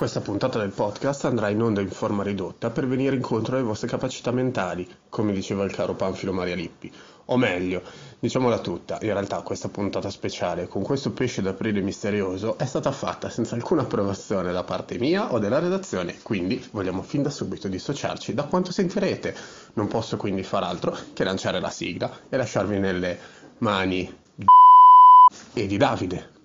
Questa puntata del podcast andrà in onda in forma ridotta per venire incontro alle vostre capacità mentali, come diceva il caro Panfilo Maria Lippi. O meglio, diciamola tutta, in realtà questa puntata speciale con questo pesce d'aprile misterioso è stata fatta senza alcuna approvazione da parte mia o della redazione, quindi vogliamo fin da subito dissociarci da quanto sentirete. Non posso quindi far altro che lanciare la sigla e lasciarvi nelle mani di e di Davide.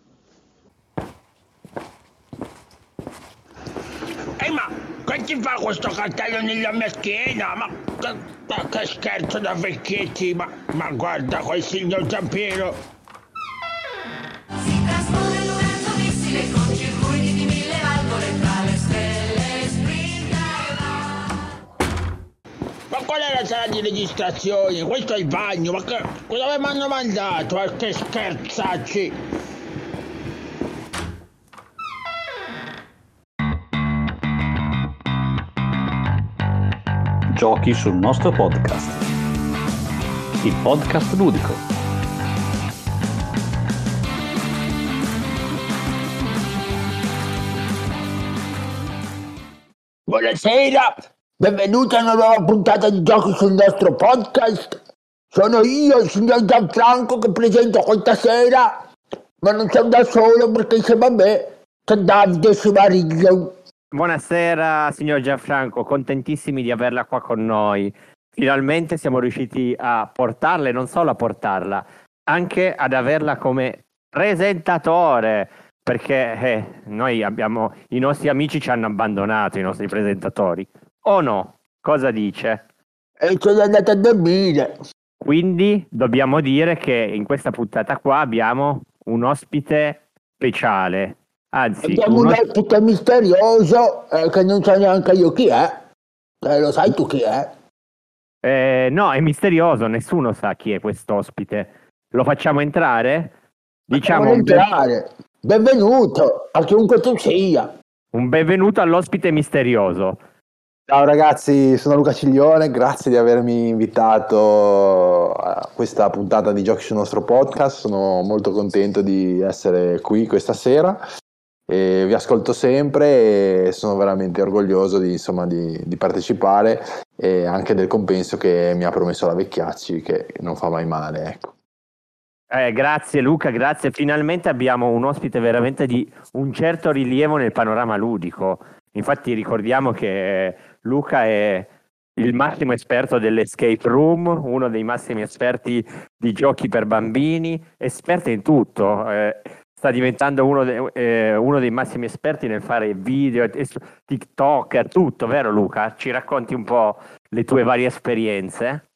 Ehi ma che ti fa questo cartello nella mia schiena? Ma che, ma che scherzo da vecchietti! Ma, ma guarda quel signor Giampiero! Si traspone in un razzo missile con circuiti di mille valvole tra le stelle sprinta va. Ma qual è la sala di registrazione? Questo è il bagno, ma che, dove mi hanno mandato? Ma che scherzacci! Giochi sul nostro podcast. Il podcast ludico. Buonasera, benvenuti a una nuova puntata di Giochi sul nostro podcast. Sono io, il signor Gianfranco, che presento questa sera, ma non sono da solo perché insieme a me c'è Davide Sivariglio. Buonasera signor Gianfranco, contentissimi di averla qua con noi. Finalmente siamo riusciti a portarla e non solo a portarla, anche ad averla come presentatore, perché eh, noi abbiamo, i nostri amici ci hanno abbandonato, i nostri presentatori. O no? Cosa dice? E sono andato a dormire. Quindi dobbiamo dire che in questa puntata qua abbiamo un ospite speciale. Anzi, Abbiamo un un os- ospite misterioso eh, che non so neanche io chi è. Eh, lo sai tu chi è? eh, no, è misterioso, nessuno sa chi è quest'ospite. Lo facciamo entrare? Diciamo ben- entrare. Benvenuto a chiunque tu sia. un benvenuto all'ospite misterioso. Ciao ragazzi, sono Luca Ciglione, grazie di avermi invitato a questa puntata di Giochi sul nostro podcast, sono molto contento di essere qui questa sera e vi ascolto sempre e sono veramente orgoglioso di, insomma, di, di partecipare e anche del compenso che mi ha promesso la Vecchiacci che non fa mai male. Ecco. Eh, grazie Luca, grazie. Finalmente abbiamo un ospite veramente di un certo rilievo nel panorama ludico. Infatti ricordiamo che Luca è il massimo esperto dell'escape room, uno dei massimi esperti di giochi per bambini, esperto in tutto. eh, sta diventando uno, de- eh, uno dei massimi esperti nel fare video, TikToker, tutto, vero Luca? Ci racconti un po' le tue varie esperienze?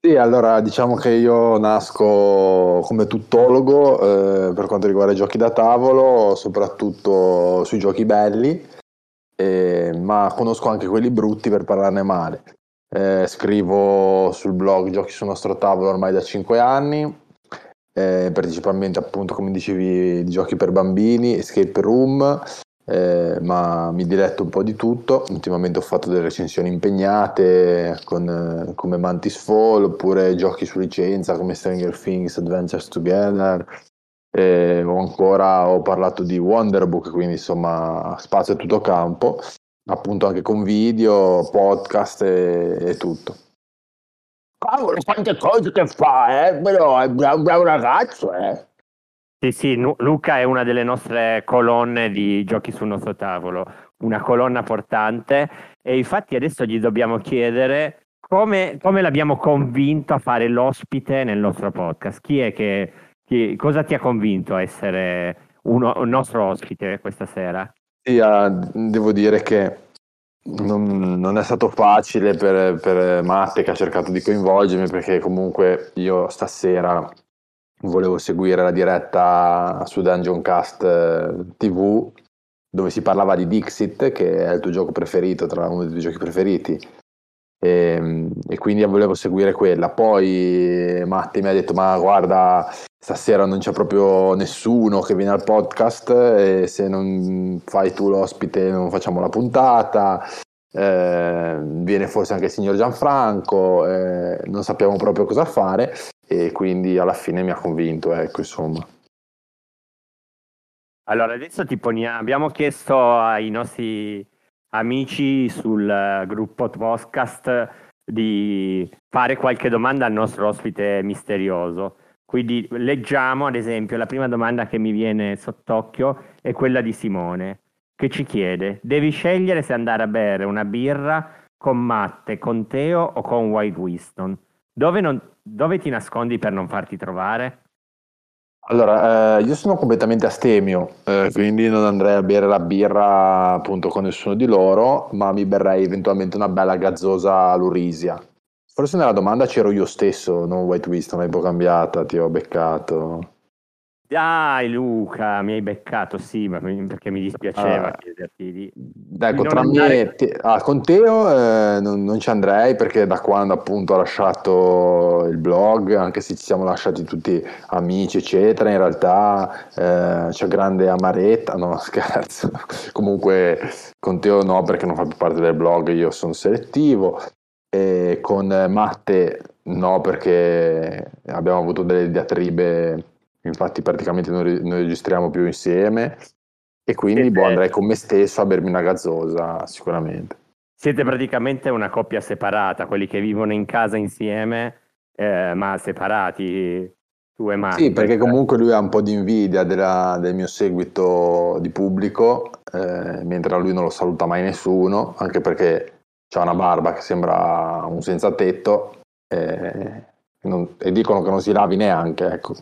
Sì, allora diciamo che io nasco come tuttologo eh, per quanto riguarda i giochi da tavolo, soprattutto sui giochi belli, eh, ma conosco anche quelli brutti per parlarne male. Eh, scrivo sul blog Giochi sul nostro tavolo ormai da 5 anni, eh, principalmente appunto come dicevi di giochi per bambini, escape room, eh, ma mi diletto un po' di tutto. Ultimamente ho fatto delle recensioni impegnate con, eh, come Mantis Fall oppure giochi su licenza come Stranger Things, Adventures Together. Eh, o ancora ho parlato di Wonderbook, quindi insomma spazio a tutto campo, appunto anche con video, podcast e, e tutto. Cavolo, quante cose che fa, eh? Però è un bravo, bravo ragazzo, eh? Sì, sì, Nu- Luca è una delle nostre colonne di giochi sul nostro tavolo, una colonna portante e infatti adesso gli dobbiamo chiedere come, come l'abbiamo convinto a fare l'ospite nel nostro podcast. Chi è che, chi- cosa ti ha convinto a essere uno, un nostro ospite questa sera? Sì, ah, devo dire che non, non è stato facile per, per Matte che ha cercato di coinvolgermi perché comunque io stasera volevo seguire la diretta su Dungeon Cast eh, TV dove si parlava di Dixit che è il tuo gioco preferito, tra uno dei tuoi giochi preferiti e, e quindi volevo seguire quella. Poi Matti mi ha detto: Ma guarda, stasera non c'è proprio nessuno che viene al podcast. E se non fai tu l'ospite, non facciamo la puntata. Eh, viene forse anche il signor Gianfranco. eh, non sappiamo proprio cosa fare. E quindi alla fine mi ha convinto, ecco, insomma. Allora, adesso ti poniamo, abbiamo chiesto ai nostri amici sul eh, gruppo podcast di fare qualche domanda al nostro ospite misterioso. Quindi leggiamo, ad esempio, la prima domanda che mi viene sott'occhio è quella di Simone, che ci chiede: devi scegliere se andare a bere una birra con Matte, con Teo o con White Winston. Dove, non- dove ti nascondi per non farti trovare? Allora, eh, io sono completamente astemio, eh, quindi non andrei a bere la birra appunto con nessuno di loro, ma mi berrei eventualmente una bella gazzosa all'Urisia. Forse nella domanda c'ero io stesso, non White Winston, l'hai un po' cambiata, ti ho beccato. Dai Luca, mi hai beccato, sì, ma perché mi dispiaceva Ah. chiederti di... Ecco, tra andare- me te- ah, con Teo eh, non, non ci andrei perché da quando appunto ho lasciato il blog, anche se ci siamo lasciati tutti amici, eccetera, in realtà eh, c'è grande amaretta, no scherzo, comunque con Teo no perché non fa più parte del blog, io sono selettivo, e con Matte no perché abbiamo avuto delle diatribe, infatti praticamente non, re- non registriamo più insieme. E quindi boh, andrei con me stesso a bermi una gazzosa, sicuramente. Siete praticamente una coppia separata, quelli che vivono in casa insieme, eh, ma separati, tu e Matte. Sì, perché comunque lui ha un po' di invidia della- del mio seguito di pubblico, eh, mentre a lui non lo saluta mai nessuno, anche perché ha una barba che sembra un senza tetto eh, non- e dicono che non si lavi neanche. Ecco,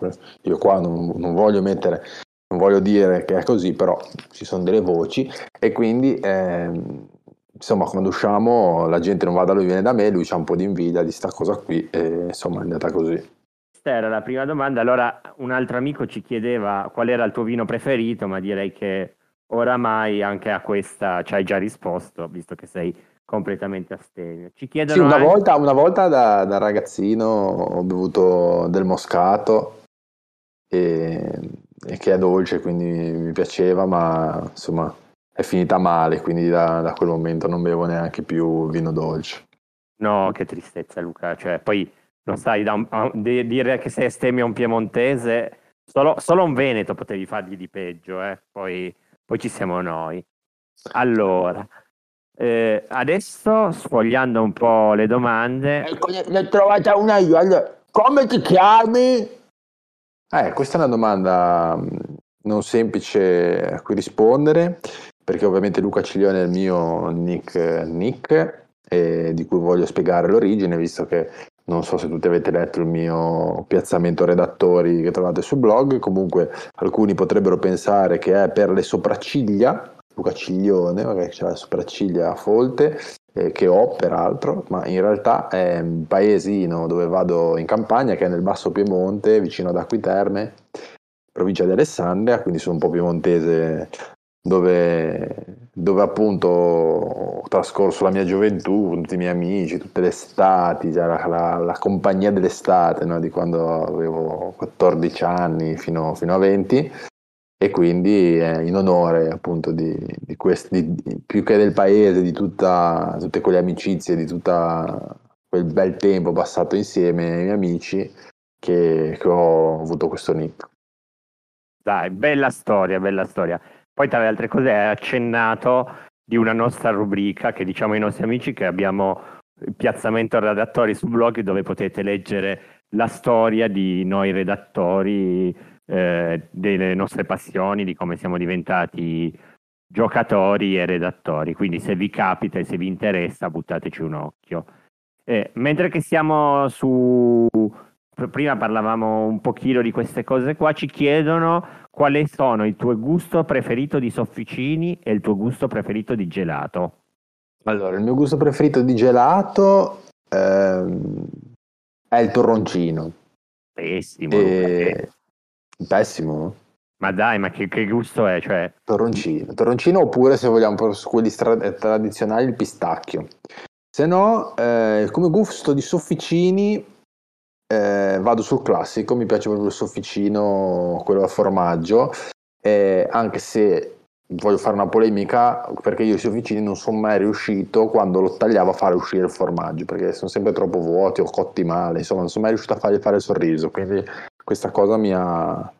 io qua non, non voglio mettere, non voglio dire che è così, però ci sono delle voci e quindi ehm, insomma quando usciamo la gente non va da lui, viene da me, lui ha un po' di invidia di sta cosa qui e insomma è andata così. Questa era la prima domanda. Allora, un altro amico ci chiedeva qual era il tuo vino preferito, ma direi che oramai anche a questa ci hai già risposto, visto che sei completamente astemio. Ci chiedono Sì, una anche- volta, una volta da, da ragazzino ho bevuto del moscato e, e che è dolce, quindi mi piaceva, ma insomma è finita male, quindi da, da quel momento non bevo neanche più vino dolce. No, che tristezza, Luca. Cioè, poi non sai, da un- a- di- dire che sei astemio a un piemontese, solo, solo un veneto potevi fargli di peggio, eh. Poi, poi ci siamo noi. Allora, eh, adesso sfogliando un po' le domande, Ecco, ne, ne ho trovata una io. Allora, come ti chiami? Eh, questa è una domanda mh, non semplice a cui rispondere, perché ovviamente Luca Ciglione è il mio nick, nick e di cui voglio spiegare l'origine, visto che non so se tutti avete letto il mio piazzamento redattori che trovate sul blog, comunque alcuni potrebbero pensare che è per le sopracciglia, Luca Ciglione, magari c'è la sopracciglia a folte, eh, che ho peraltro, ma in realtà è un paesino dove vado in campagna che è nel Basso Piemonte, vicino ad Acquiterme, provincia di Alessandria, quindi sono un po' piemontese dove, dove appunto ho trascorso la mia gioventù con tutti i miei amici, tutte le estati, la, la- la compagnia dell'estate, no? di quando avevo 14 anni fino, fino a 20 e quindi eh, in onore appunto di, di questi, di- più che del paese, di tutta, tutte quelle amicizie, di tutto quel bel tempo passato insieme ai miei amici che, che ho avuto questo nick. dai, bella storia, bella storia. Poi tra le altre cose hai accennato di una nostra rubrica che diciamo ai nostri amici che abbiamo il piazzamento redattori su blog dove potete leggere la storia di noi redattori, eh, delle nostre passioni, di come siamo diventati giocatori e redattori. Quindi se vi capita e se vi interessa buttateci un occhio. Eh, mentre che siamo su... Prima parlavamo un pochino di queste cose qua, ci chiedono quali sono il tuo gusto preferito di sofficini e il tuo gusto preferito di gelato. Allora, il mio gusto preferito di gelato ehm, è il torroncino. Pessimo, E... Pessimo. ma dai, ma che, che gusto è? Cioè, Torroncino. Torroncino oppure se vogliamo su quelli stra- tradizionali il pistacchio. Se no, eh, come gusto di sofficini eh, vado sul classico, mi piace proprio il sofficino, quello a formaggio, eh, anche se voglio fare una polemica perché io i sofficini non sono mai riuscito quando lo tagliavo a fare uscire il formaggio perché sono sempre troppo vuoti o cotti male, insomma non sono mai riuscito a fargli fare il sorriso, quindi questa cosa mi ha,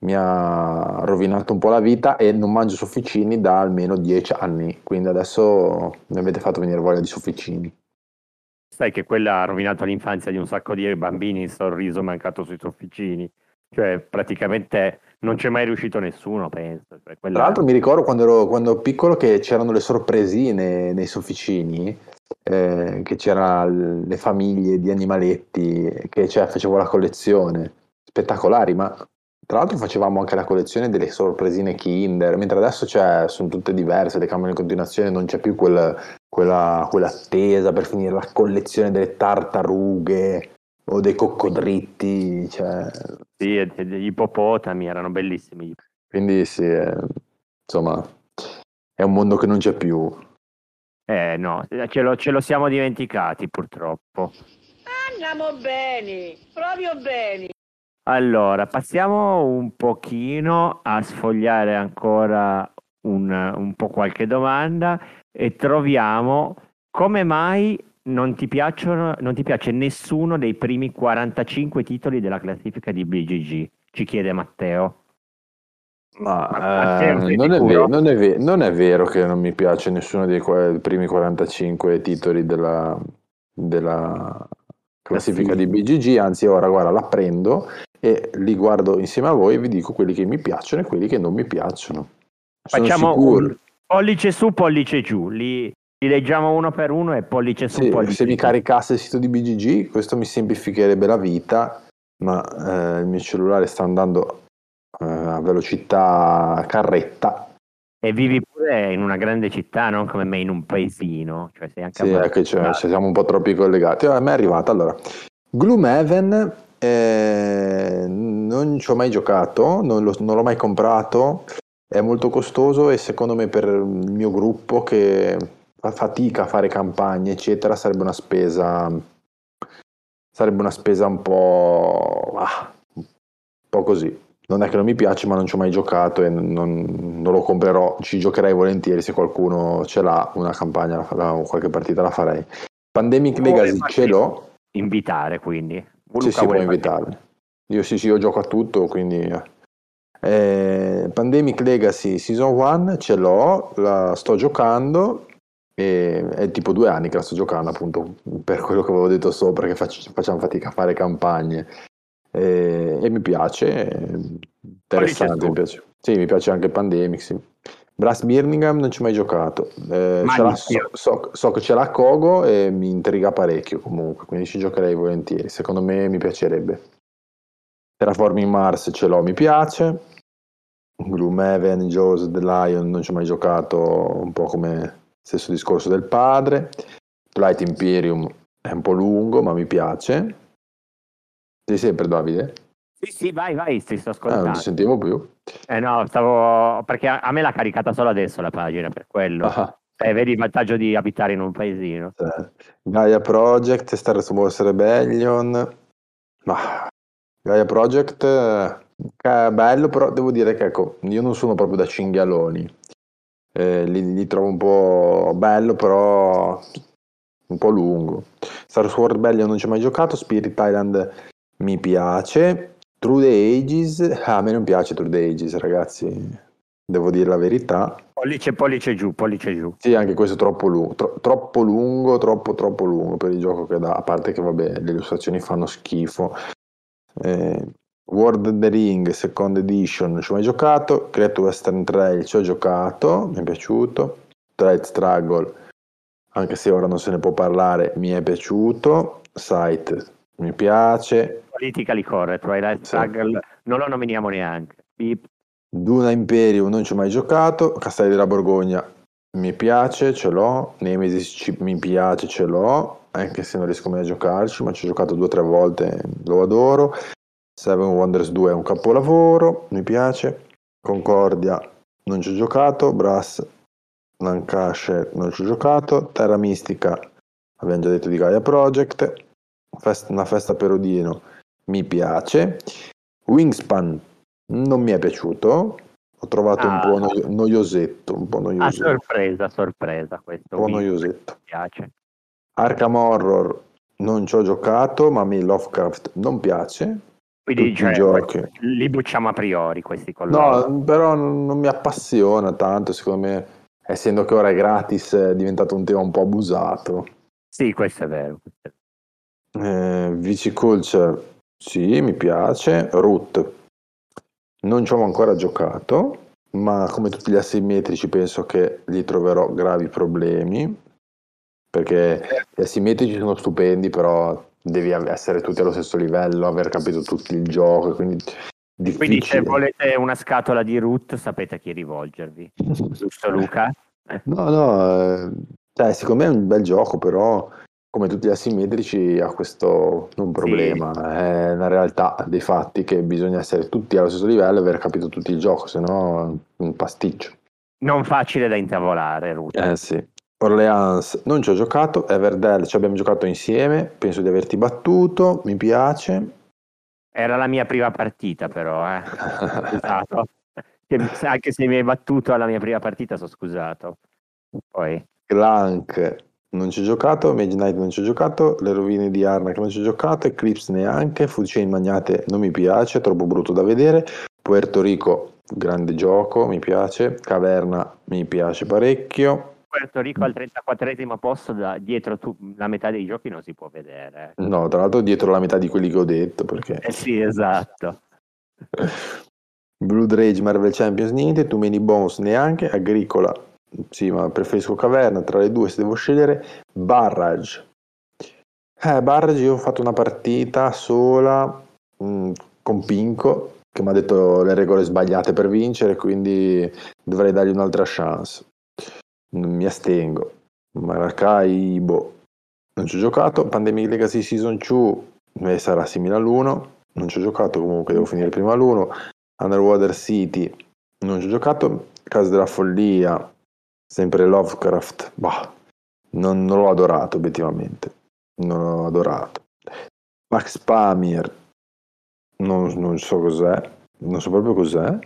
mi ha rovinato un po' la vita e non mangio sofficini da almeno dieci anni, quindi adesso mi avete fatto venire voglia di sofficini. Sai che quella ha rovinato l'infanzia di un sacco di bambini il sorriso mancato sui sofficini. Cioè, praticamente non c'è mai riuscito nessuno, penso. Cioè, quella- Tra l'altro mi ricordo quando ero, quando ero piccolo che c'erano le sorpresine nei sofficini, eh, che c'erano le famiglie di animaletti, che cioè, facevo la collezione, spettacolari, ma tra l'altro facevamo anche la collezione delle sorpresine Kinder, mentre adesso cioè, sono tutte diverse, le cambiano in continuazione, non c'è più quel- quella, quell'attesa per finire la collezione delle tartarughe o dei coccodritti, cioè, Sì, degli ippopotami erano bellissimi. quindi sì, eh, insomma, è un mondo che non c'è più. Eh no, ce lo, ce lo siamo dimenticati purtroppo. Andiamo bene, proprio bene. Allora, passiamo un pochino a sfogliare ancora un, un po' qualche domanda e troviamo come mai non ti piacciono, non ti piace nessuno dei primi 45 titoli della classifica di BGG? Ci chiede Matteo. Ma eh, sei non, è vero, non, è ve- non è vero che non mi piace nessuno dei primi 45 titoli della, della classifica di BGG, anzi ora guarda la prendo e li guardo insieme a voi e vi dico quelli che mi piacciono e quelli che non mi piacciono. Sono Facciamo sicuro. un pollice su, pollice giù. Li, li leggiamo uno per uno e pollice su, Sì, pollice se mi caricasse il sito di BGG questo mi semplificherebbe la vita, ma eh, il mio cellulare sta andando eh, a velocità carretta E vivi pure in una grande città, non come me in un paesino. Cioè sei anche Sì, è che c'è- ci siamo un po' troppi collegati. A me è arrivata allora. Gloomhaven eh, non ci ho mai giocato, non, lo- non l'ho mai comprato, è molto costoso e secondo me per il mio gruppo che fa fatica a fare campagne, eccetera, sarebbe una spesa sarebbe una spesa un po', ah, un po' così. Non è che non mi piace, ma non ci ho mai giocato e non, non lo comprerò. Ci giocherei volentieri se qualcuno ce l'ha, una campagna, o qualche partita la farei. Pandemic Vuole Legacy ce l'ho, invitare, quindi. sì, Luca sì, può vuole farti- invitarmi. Io sì, sì, io gioco a tutto, quindi... eh. Eh, Pandemic Legacy Season 1 ce l'ho, la sto giocando e è tipo due anni che la sto giocando appunto per quello che avevo detto sopra che fac- facciamo fatica a fare campagne e, e mi piace, interessante, mi piace. Sì, mi piace anche Pandemic, sì. Brass Birmingham non ci ho mai giocato, Eh, Mai so, so- so che ce l'ha Kogo e mi intriga parecchio comunque, quindi ci giocherei volentieri, secondo me mi piacerebbe. Terraforming Mars ce l'ho, mi piace. Gloomhaven, Jaws, The Lion non ci ho mai giocato, un po' come stesso discorso del padre. Light Imperium è un po' lungo, ma mi piace. Sei sempre Davide? Sì, sì, vai, vai, ti sto Ah, non ascoltando. ti sentivo più. Eh no, stavo... perché a, me l'ha caricata solo adesso la pagina, per quello. Ah, Eh, vedi il vantaggio di abitare in un paesino. eh. Gaia Project, Star Wars Rebellion. Ma Gaia Project eh, bello, però devo dire che ecco, io non sono proprio da cinghialoni. Eh, li, li trovo un po' bello, però un po' lungo. Star Wars Rebellion non ci ho mai giocato, Spirit Island mi piace. True the Ages, ah, a me non piace True the Ages, ragazzi, devo dire la verità. Pollice, pollice giù, pollice giù. Sì, anche questo è troppo lungo, tro- troppo lungo, troppo troppo lungo per il gioco che dà, a parte che vabbè, le illustrazioni fanno schifo. Eh, World of the Ring, Second Edition, non ci ho mai giocato. Creature Western Trail ci ho giocato, mi è piaciuto. Trade Struggle, anche se ora non se ne può parlare, mi è piaciuto. Sight, mi piace. Politica li corre, Twilight Sì. Struggle, non lo nominiamo neanche. Pip. Duna Imperium non ci ho mai giocato, Castelli della Borgogna mi piace, ce l'ho, Nemesis ci- mi piace, ce l'ho, anche se non riesco mai a giocarci, ma ci ho giocato due o tre volte, lo adoro. Seven Wonders 2 è un capolavoro, mi piace. Concordia non ci ho giocato, Brass Lancashire non ci ho giocato, Terra Mistica abbiamo già detto di Gaia Project, Fest- una festa per Odino mi piace. Wingspan non mi è piaciuto, ho trovato un Ah. po' noio- noiosetto, un po' A noiosetto, sorpresa, a sorpresa questo. un po' mi noiosetto. piace. Arkham Horror non ci ho giocato, ma a me Lovecraft non piace. Quindi tutti i cioè, giochi. li bocciamo a priori questi colori. No, però non non mi appassiona tanto, secondo me, essendo che ora è gratis, è diventato un tema un po' abusato. Sì, questo è vero. questo è vero. Eh, Viciculture, sì, mi piace. Root, non ci ho ancora giocato, ma come tutti gli asimmetrici penso che gli troverò gravi problemi, perché gli asimmetrici sono stupendi, però devi essere tutti allo stesso livello, aver capito tutto il gioco, quindi Quindi se difficile. volete una scatola di root sapete a chi rivolgervi. Giusto Luca? No, no, eh, cioè, secondo me è un bel gioco, però come tutti gli asimmetrici ha questo non problema, è una realtà dei fatti che bisogna essere tutti allo stesso livello e aver capito tutto il gioco, se no è un pasticcio. Non facile da intavolare, root. Eh sì. Orleans non ci ho giocato, Everdell ci abbiamo giocato insieme, penso di averti battuto, mi piace. Era la mia prima partita però, eh. Che- Anche se mi hai battuto alla mia prima partita, sono scusato. Poi, Clank non ci ho giocato, Mage Knight non ci ho giocato, Le rovine di Arnak non ci ho giocato, Eclipse neanche, Chain Magnate non mi piace, troppo brutto da vedere, Puerto Rico grande gioco, mi piace, Caverna mi piace parecchio, Puerto Rico al 34esimo posto, da, dietro tu- la metà dei giochi non si può vedere. no tra l'altro dietro la metà di quelli che ho detto perché Eh sì, esatto. Blood Rage Marvel Champions niente, Too Many Bones neanche, Agricola sì ma preferisco Caverna, tra le due se devo scegliere, Barrage. Eh, Barrage io ho fatto una partita sola mh, con Pinco che mi ha detto le regole sbagliate per vincere, quindi dovrei dargli un'altra chance. Mi astengo. Maracai, boh, non ci ho giocato. Pandemic Legacy Season 2 eh, sarà simile all'1. Non ci ho giocato, comunque devo finire prima l'1. Underwater City non ci ho giocato. Casa della Follia, sempre Lovecraft, bah, non, non l'ho adorato obiettivamente. Non l'ho adorato. Max Pamir, non, non so cos'è, non so proprio cos'è.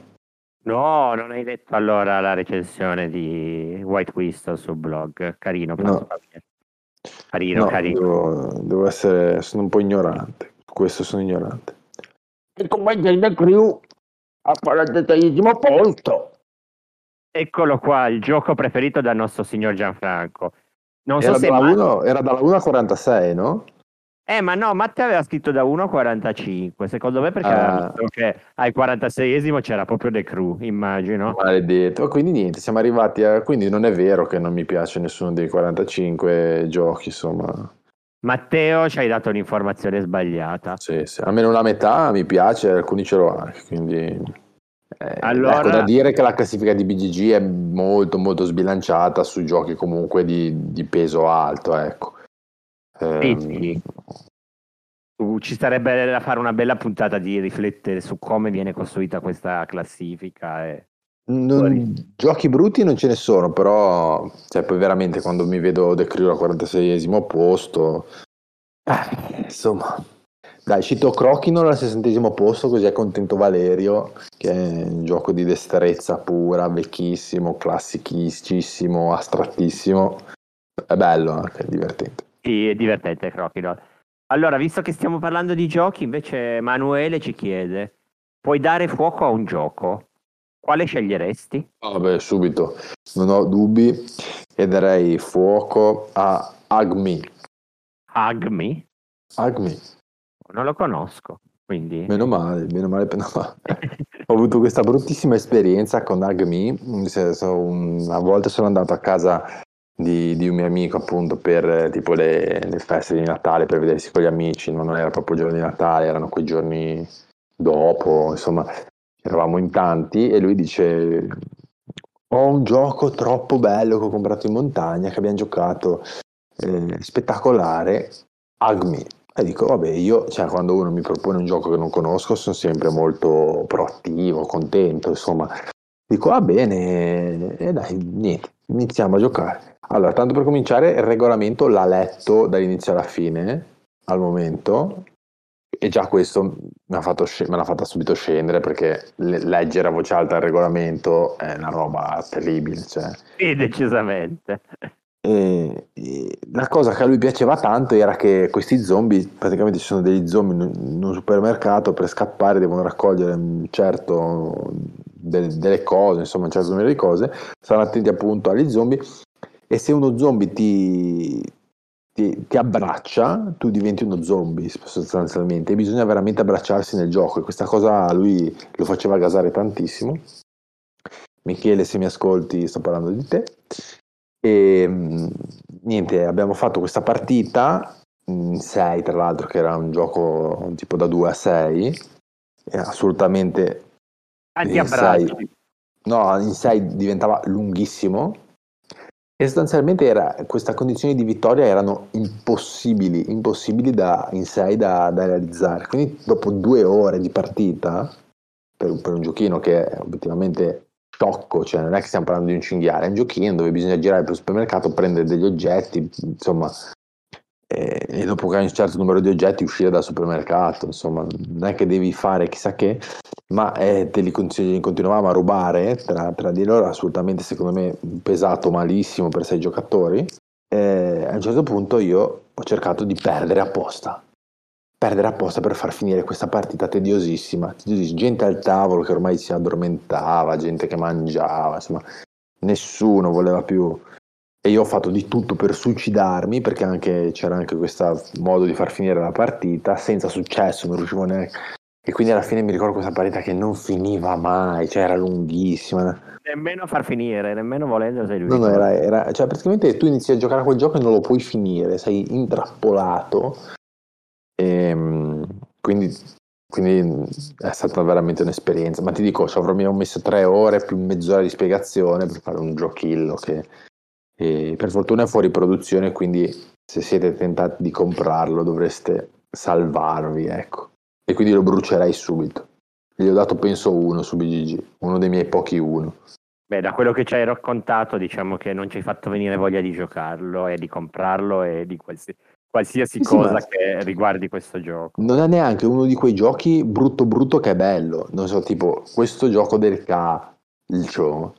No, non hai detto allora la recensione di White Whistle sul blog. Carino, No. Carino, No, carino. devo, devo essere, sono un po' ignorante. Questo sono ignorante. E come Zelda Crew al 46esimo posto. Eccolo qua, il gioco preferito dal nostro signor Gianfranco. Non so Era se dalla, Ma- 1, era dalla 1 a 46, no? Eh, ma no, Matteo aveva scritto da 1 a 45. Secondo me perché Ah. aveva visto che al 46esimo c'era proprio The Crew, immagino. Maledetto. Quindi niente, siamo arrivati a... Quindi non è vero che non mi piace nessuno dei 45 giochi, insomma. Matteo ci hai dato un'informazione sbagliata. Sì, sì. Almeno la metà mi piace, alcuni ce l'ho anche, quindi... eh, Allora- ecco, da dire che la classifica di BGG è molto molto sbilanciata su giochi comunque di, di peso alto, ecco. Sì, sì. Uh, Ci sarebbe da fare una bella puntata di riflettere su come viene costruita questa classifica. E... Non- giochi brutti non ce ne sono, però cioè, poi veramente quando mi vedo De Crew al 46esimo posto, eh, insomma, dai, cito Crochinol al 60esimo posto, così è contento Valerio, che è un gioco di destrezza pura, vecchissimo, classicissimo, astrattissimo, è bello anche, è divertente. Sì, è divertente Crocodile. Allora, visto che stiamo parlando di giochi, invece Emanuele ci chiede, puoi dare fuoco a un gioco? Quale sceglieresti? Vabbè, subito, non ho dubbi, e darei fuoco a Agmi. Agmi? Agmi. Non lo conosco, quindi... Meno male, meno male, no. Ho avuto questa bruttissima esperienza con Agmi. Una volta sono andato a casa di, di un mio amico, appunto, per eh, tipo le, le feste di Natale per vedersi con gli amici. Non era proprio il giorno di Natale, erano quei giorni dopo. Insomma, eravamo in tanti e lui dice: Ho un gioco troppo bello che ho comprato in montagna, che abbiamo giocato, eh, spettacolare. Agmi. E dico, vabbè, io, cioè, quando uno mi propone un gioco che non conosco, sono sempre molto proattivo, contento, insomma. Dico, va bene, e dai, niente, iniziamo a giocare. Allora, tanto per cominciare, il regolamento l'ha letto dall'inizio alla fine, al momento, e già questo mi ha fatto sce- me l'ha fatta subito scendere, perché le- leggere a voce alta il regolamento è una roba terribile, cioè. Sì, decisamente. E- la cosa che a lui piaceva tanto era che questi zombie, praticamente ci sono degli zombie in un supermercato, per scappare devono raccogliere un certo del- delle cose, insomma un certo numero di cose, stanno attenti appunto agli zombie e se uno zombie ti, ti, ti abbraccia, tu diventi uno zombie sostanzialmente e bisogna veramente abbracciarsi nel gioco e questa cosa a lui lo faceva gasare tantissimo. Michele, se mi ascolti, sto parlando di te. E mh, niente, abbiamo fatto questa partita in 6, tra l'altro, che era un gioco tipo da 2 a 6, assolutamente abbracci. no, in 6 diventava lunghissimo. E sostanzialmente era, queste condizioni di vittoria erano impossibili, impossibili da, in 6 da, da realizzare. Quindi dopo due ore di partita, per, per un giochino che è obiettivamente sciocco, cioè non è che stiamo parlando di un cinghiale, è un giochino dove bisogna girare per il supermercato, prendere degli oggetti, insomma, e, e dopo che hai un certo numero di oggetti uscire dal supermercato, insomma, non è che devi fare chissà che, ma eh, te li continu- continuavamo a rubare tra, tra di loro, assolutamente secondo me pesato malissimo per sei giocatori. E a un certo punto io ho cercato di perdere apposta, perdere apposta per far finire questa partita tediosissima, tediosissima. gente al tavolo che ormai si addormentava, gente che mangiava, insomma, nessuno voleva più. E io ho fatto di tutto per suicidarmi perché anche, c'era anche questo modo di far finire la partita senza successo, non riuscivo neanche. E quindi alla fine mi ricordo questa partita che non finiva mai, cioè era lunghissima. Nemmeno a far finire, nemmeno volendo sei No, riuscito. no, era, era- cioè praticamente tu inizi a giocare a quel gioco e non lo puoi finire, sei intrappolato. Ehm, quindi, quindi è stata veramente un'esperienza. Ma ti dico, ci avremmo messo tre ore più mezz'ora di spiegazione per fare un giochillo che e per fortuna è fuori produzione, quindi se siete tentati di comprarlo dovreste salvarvi, ecco. E quindi lo brucerei subito. Gli ho dato penso uno su BGG, uno dei miei pochi uno. Beh, da quello che ci hai raccontato, diciamo che non ci hai fatto venire voglia di giocarlo e di comprarlo e di qualsi- qualsiasi Sì, sì, cosa ma- che riguardi questo gioco. Non è neanche uno di quei giochi brutto brutto che è bello. Non so, tipo questo gioco del calcio.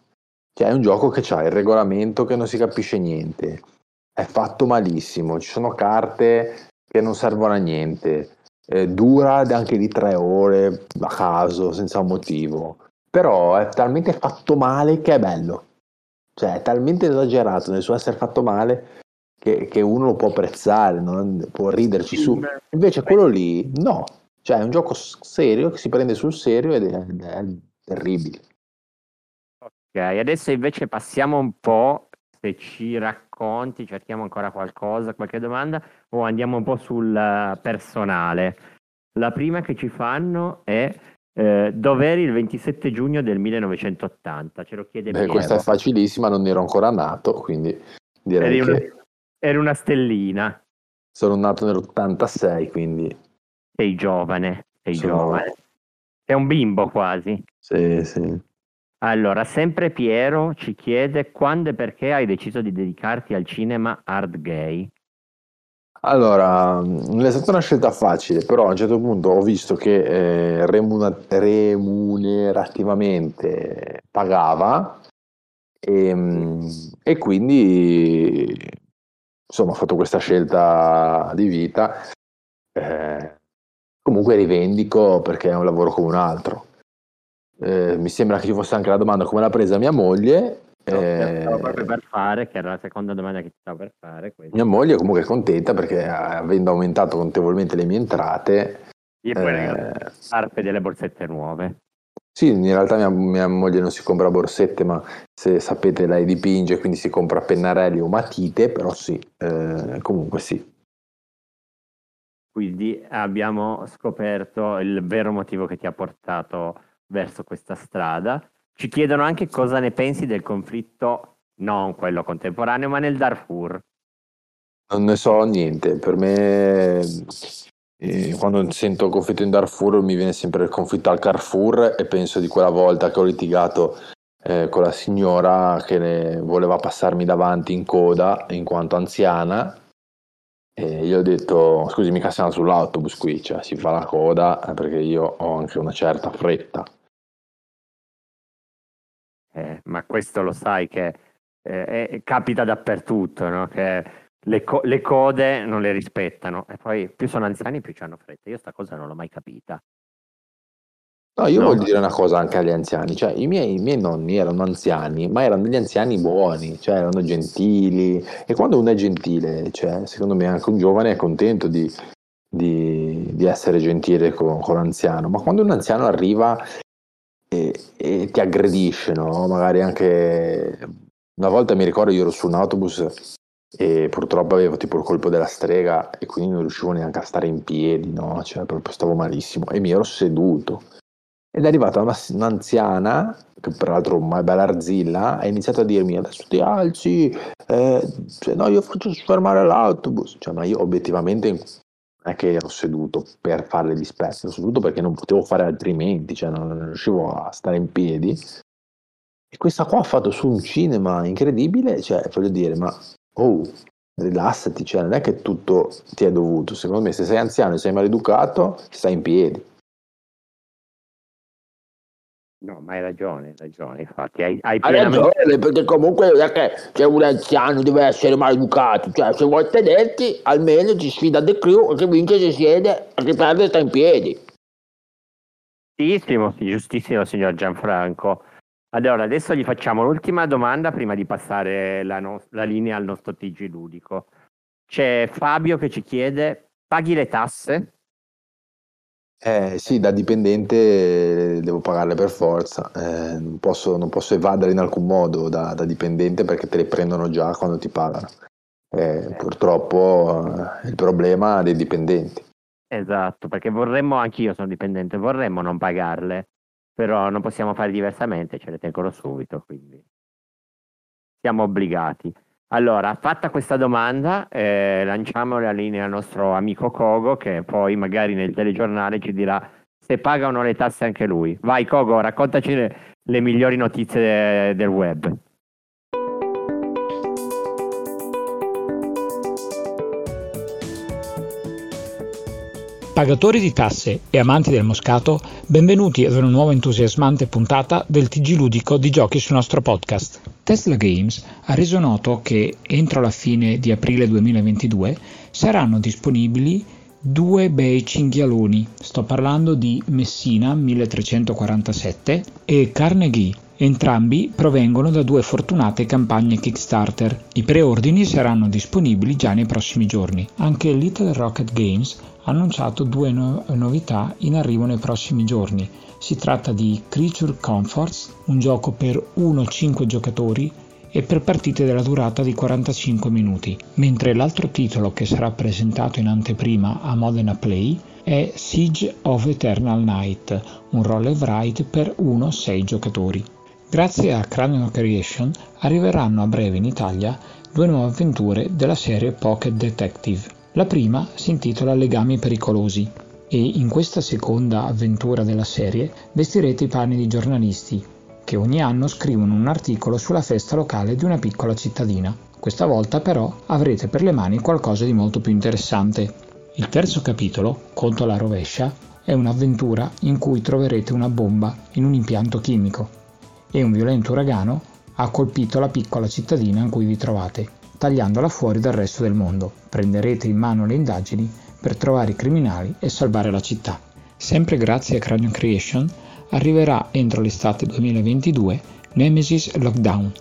Cioè è un gioco che ha il regolamento che non si capisce niente. È fatto malissimo. Ci sono carte che non servono a niente. eh, dura anche di tre ore a caso, senza un motivo. Però è talmente fatto male che è bello. Cioè, è talmente esagerato nel suo essere fatto male che, che uno lo può apprezzare, non- può riderci su. Invece quello lì, no. Cioè, è un gioco serio che si prende sul serio ed è, è terribile. Ok, adesso invece passiamo un po', se ci racconti, cerchiamo ancora qualcosa, qualche domanda, o andiamo un po' sul eh, personale. La prima che ci fanno è eh, dov'eri il 27 giugno del 1980? Ce lo chiede Beh, Piero. questa è facilissima, non ero ancora nato, quindi direi Eri che eri una stellina, sono nato nell'86, quindi sei giovane, sei Sono- giovane. Sei un bimbo quasi. sì, sì. Allora, sempre Piero ci chiede quando e perché hai deciso di dedicarti al cinema hard gay. Allora, non è stata una scelta facile, però a un certo punto ho visto che eh, remuna- remunerativamente pagava e, mm, e quindi insomma ho fatto questa scelta di vita. Eh, comunque rivendico perché è un lavoro come un altro. Eh, mi sembra che ci fosse anche la domanda come l'ha presa mia moglie. No, eh, proprio per fare, che era la seconda domanda che ti stavo per fare. questa. mia moglie comunque è contenta perché eh, avendo aumentato notevolmente le mie entrate, E poi le eh, scarpe delle borsette nuove. Sì, in realtà mia, mia moglie non si compra borsette, ma se sapete lei dipinge, quindi si compra pennarelli o matite, però sì, eh, comunque sì. Quindi abbiamo scoperto il vero motivo che ti ha portato verso questa strada. Ci chiedono anche cosa ne pensi del conflitto, non quello contemporaneo, ma nel Darfur. Non ne so niente, per me eh, quando sento conflitto in Darfur mi viene sempre il conflitto al Carrefour e penso di quella volta che ho litigato eh, con la signora che voleva passarmi davanti in coda in quanto anziana e io ho detto scusi mica siamo sull'autobus qui, cioè si fa la coda perché io ho anche una certa fretta. Eh, ma questo lo sai che eh, eh, capita dappertutto, no? Che le, co- le code non le rispettano e poi più sono anziani più ci hanno fretta. Io sta cosa non l'ho mai capita. No, io No. voglio dire una cosa anche agli anziani, cioè i miei, i miei nonni erano anziani, ma erano degli anziani buoni, cioè erano gentili e quando uno è gentile, cioè, secondo me anche un giovane è contento di, di- di essere gentile con, con l'anziano, ma quando un anziano arriva e, e ti aggredisce, no? Magari anche una volta mi ricordo io ero su un autobus e purtroppo avevo tipo il colpo della strega e quindi non riuscivo neanche a stare in piedi, no? Cioè proprio stavo malissimo e mi ero seduto. Ed è arrivata una- un'anziana, che peraltro una bella arzilla, ha iniziato a dirmi adesso ti alzi, eh, cioè, no io faccio fermare l'autobus. Cioè, ma io obiettivamente non è che ero seduto per fare gli spezzi, ero seduto perché non potevo fare altrimenti, cioè non, non riuscivo a stare in piedi. E questa qua ha fatto su un cinema incredibile, cioè voglio dire, ma oh, rilassati, cioè non è che tutto ti è dovuto. Secondo me se sei anziano e sei maleducato, stai in piedi. No, ma hai ragione, hai ragione, infatti hai, hai Hai ragione, perché comunque non è che se un anziano deve essere maleducato, cioè se vuoi tenerti, almeno ti sfida The Crew e chi vince si siede e chi perde sta in piedi. Giustissimo, giustissimo signor Gianfranco. Allora, adesso gli facciamo l'ultima domanda prima di passare la, no- la linea al nostro TG ludico. C'è Fabio che ci chiede, paghi le tasse? Eh sì, da dipendente devo pagarle per forza, eh, non posso, non posso evadere in alcun modo da, da dipendente perché te le prendono già quando ti pagano. Eh, purtroppo eh, è il problema dei dipendenti. Esatto, perché vorremmo, anch'io sono dipendente, vorremmo non pagarle, però non possiamo fare diversamente, ce le tengono subito, quindi siamo obbligati. Allora, fatta questa domanda, eh, lanciamo la linea al nostro amico Kogo, che poi magari nel telegiornale ci dirà se pagano le tasse anche lui. Vai Kogo, raccontaci le, le migliori notizie de- del web. Pagatori di tasse e amanti del moscato, benvenuti ad una nuova entusiasmante puntata del TG ludico di giochi sul nostro podcast. Tesla Games ha reso noto che entro la fine di aprile 2022 saranno disponibili due bei cinghialoni. Sto parlando di Messina 1347 e Carnegie. Entrambi provengono da due fortunate campagne Kickstarter. I preordini saranno disponibili già nei prossimi giorni. Anche Little Rocket Games ha annunciato due no- novità in arrivo nei prossimi giorni. Si tratta di Creature Comforts, un gioco per 1-5 giocatori e per partite della durata di 45 minuti, mentre l'altro titolo che sarà presentato in anteprima a Modena Play è Siege of Eternal Night, un roll and ride per 1-6 giocatori. Grazie a Cranial Creation arriveranno a breve in Italia due nuove avventure della serie Pocket Detective. La prima si intitola Legami pericolosi e in questa seconda avventura della serie vestirete i panni di giornalisti che ogni anno scrivono un articolo sulla festa locale di una piccola cittadina. Questa volta però avrete per le mani qualcosa di molto più interessante. Il terzo capitolo, Conto alla rovescia, è un'avventura in cui troverete una bomba in un impianto chimico e un violento uragano ha colpito la piccola cittadina in cui vi trovate, tagliandola fuori dal resto del mondo. Prenderete in mano le indagini per trovare i criminali e salvare la città. Sempre grazie a Cranium Creation arriverà entro l'estate 2022 Nemesis Lockdown,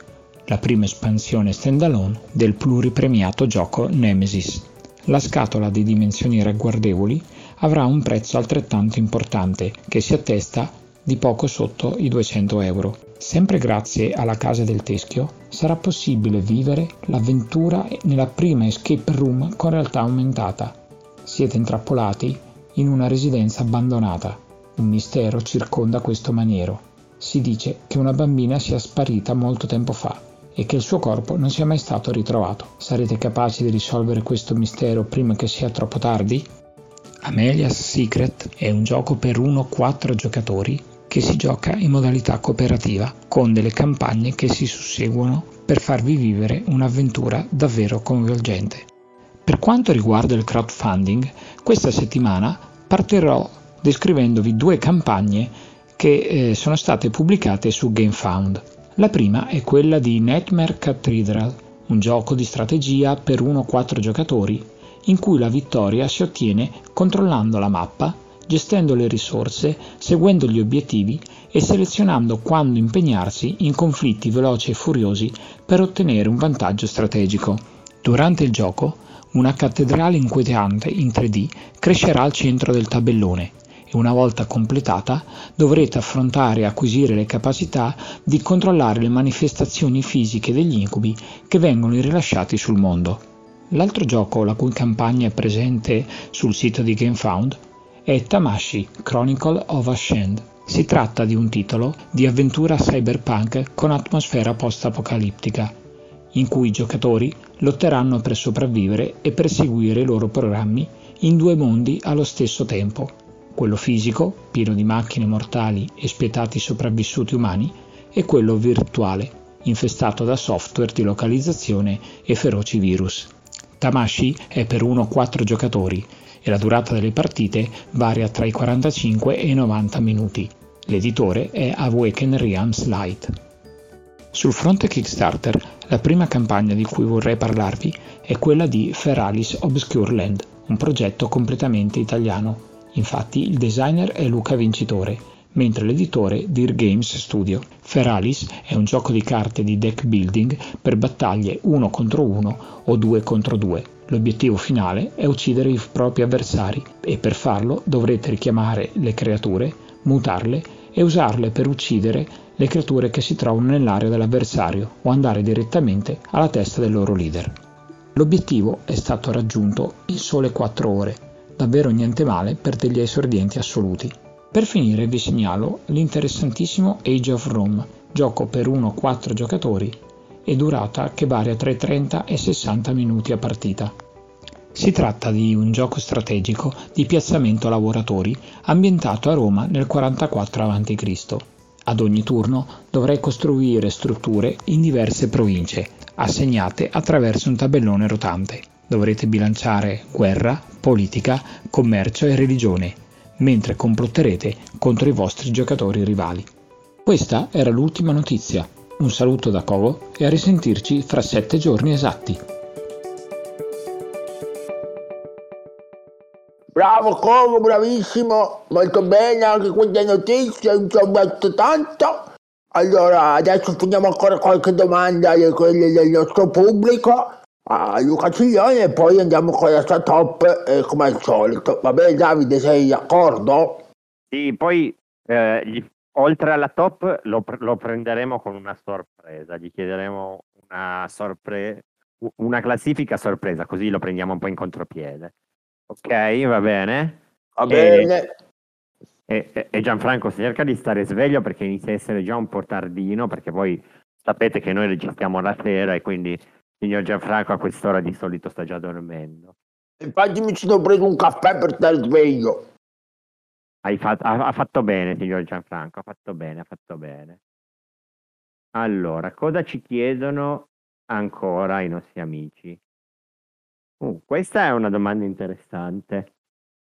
la prima espansione standalone del pluripremiato gioco Nemesis. La scatola di dimensioni ragguardevoli avrà un prezzo altrettanto importante che si attesta di poco sotto i 200 euro. Sempre grazie alla Casa del Teschio sarà possibile vivere l'avventura nella prima escape room con realtà aumentata. Siete intrappolati in una residenza abbandonata. Un mistero circonda questo maniero. Si dice che una bambina sia sparita molto tempo fa e che il suo corpo non sia mai stato ritrovato. Sarete capaci di risolvere questo mistero prima che sia troppo tardi? Amelia's Secret è un gioco per 1-4 giocatori che si gioca in modalità cooperativa con delle campagne che si susseguono per farvi vivere un'avventura davvero coinvolgente. Per quanto riguarda il crowdfunding, questa settimana partirò descrivendovi due campagne che eh, sono state pubblicate su GameFound. La prima è quella di Nightmare Cathedral, un gioco di strategia per 1-4 giocatori in cui la vittoria si ottiene controllando la mappa, gestendo le risorse, seguendo gli obiettivi e selezionando quando impegnarsi in conflitti veloci e furiosi per ottenere un vantaggio strategico. Durante il gioco, una cattedrale inquietante in 3D crescerà al centro del tabellone e una volta completata dovrete affrontare e acquisire le capacità di controllare le manifestazioni fisiche degli incubi che vengono rilasciati sul mondo. L'altro gioco la cui campagna è presente sul sito di GameFound è Tamashi Chronicle of Ascend. Si tratta di un titolo di avventura cyberpunk con atmosfera post-apocalittica, in cui i giocatori lotteranno per sopravvivere e perseguire i loro programmi in due mondi allo stesso tempo, quello fisico, pieno di macchine mortali e spietati sopravvissuti umani, e quello virtuale, infestato da software di localizzazione e feroci virus. Tamashi è per 1-4 giocatori e la durata delle partite varia tra i 45 e i 90 minuti. L'editore è Awaken Realms Light. Sul fronte Kickstarter, la prima campagna di cui vorrei parlarvi è quella di Feralis Obscure Land, un progetto completamente italiano. Infatti il designer è Luca Vincitore, mentre l'editore Dear Games Studio. Feralis è un gioco di carte di deck building per battaglie 1 contro 1 o 2 contro 2. L'obiettivo finale è uccidere i propri avversari e per farlo dovrete richiamare le creature, mutarle e usarle per uccidere le creature che si trovano nell'area dell'avversario o andare direttamente alla testa del loro leader. L'obiettivo è stato raggiunto in sole 4 ore, davvero niente male per degli esordienti assoluti. Per finire vi segnalo l'interessantissimo Age of Rome, gioco per 1-4 giocatori e durata che varia tra i 30 e 60 minuti a partita. Si tratta di un gioco strategico di piazzamento lavoratori ambientato a Roma nel 44 a.C. Ad ogni turno dovrai costruire strutture in diverse province, assegnate attraverso un tabellone rotante. Dovrete bilanciare guerra, politica, commercio e religione, mentre complotterete contro i vostri giocatori rivali. Questa era l'ultima notizia. Un saluto da Covo e a risentirci fra sette giorni esatti. Bravo Covo, bravissimo, molto bene anche queste notizie, non ci ho detto tanto. Allora, adesso finiamo ancora qualche domanda di quelle del nostro pubblico a Luca Ciglione e poi andiamo con la sua top eh, come al solito. Va bene Davide, sei d'accordo? Sì, poi eh, gli- oltre alla top lo, lo prenderemo con una sorpresa, gli chiederemo una, sorpre- una classifica sorpresa, così lo prendiamo un po' in contropiede. Ok, va bene? Va E- bene. E, e- e Gianfranco cerca di stare sveglio perché inizia a essere già un po' tardino, perché poi sapete che noi registriamo la sera e quindi il signor Gianfranco a quest'ora di solito sta già dormendo. Infatti mi sono preso un caffè per stare sveglio. Hai fat- ha, ha fatto bene, signor Gianfranco, ha fatto bene, ha fatto bene. Allora, cosa ci chiedono ancora i nostri amici? Uh, questa è una domanda interessante.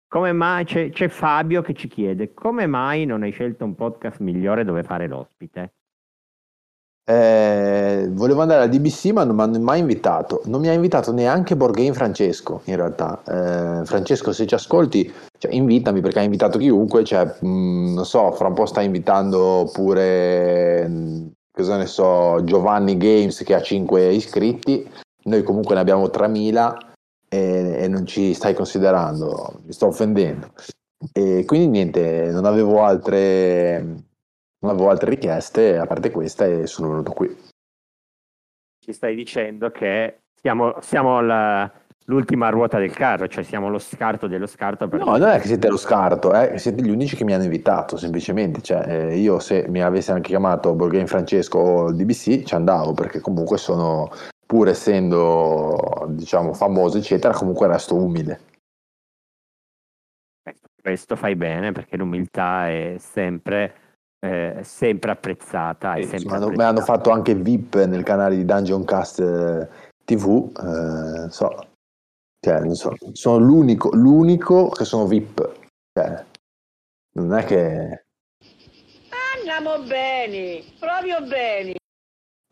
Come mai c'è, c'è Fabio che ci chiede come mai non hai scelto un podcast migliore dove fare l'ospite? Eh, volevo andare alla DBC ma non mi hanno mai invitato. Non mi ha invitato neanche Borghein Francesco in realtà. Eh, Francesco se ci ascolti, cioè, invitami perché ha invitato chiunque. Cioè, mh, non so, fra un po' sta invitando pure, mh, cosa ne so, Giovanni Games che ha 5 iscritti. Noi comunque ne abbiamo 3000 e, e non ci stai considerando. Mi sto offendendo. E quindi niente, non avevo altre... Non avevo altre richieste a parte questa e sono venuto qui. Ci stai dicendo che siamo, siamo la- l'ultima ruota del carro, cioè siamo lo scarto dello scarto. Per No, non è che siete lo scarto, eh, siete gli unici che mi hanno invitato, semplicemente. Cioè, eh, io se mi avessi anche chiamato Borghein Francesco o DBC ci andavo, perché comunque sono, pur essendo, diciamo, famoso, eccetera, comunque resto umile. Questo fai bene perché l'umiltà è sempre, eh, sempre apprezzata. Mi sempre hanno, mi apprezzata. hanno fatto anche VIP nel canale di Dungeon Cast eh, TV, eh, so, cioè, non so, sono l'unico, l'unico che sono VIP. Cioè, non è che... Andiamo bene, proprio bene.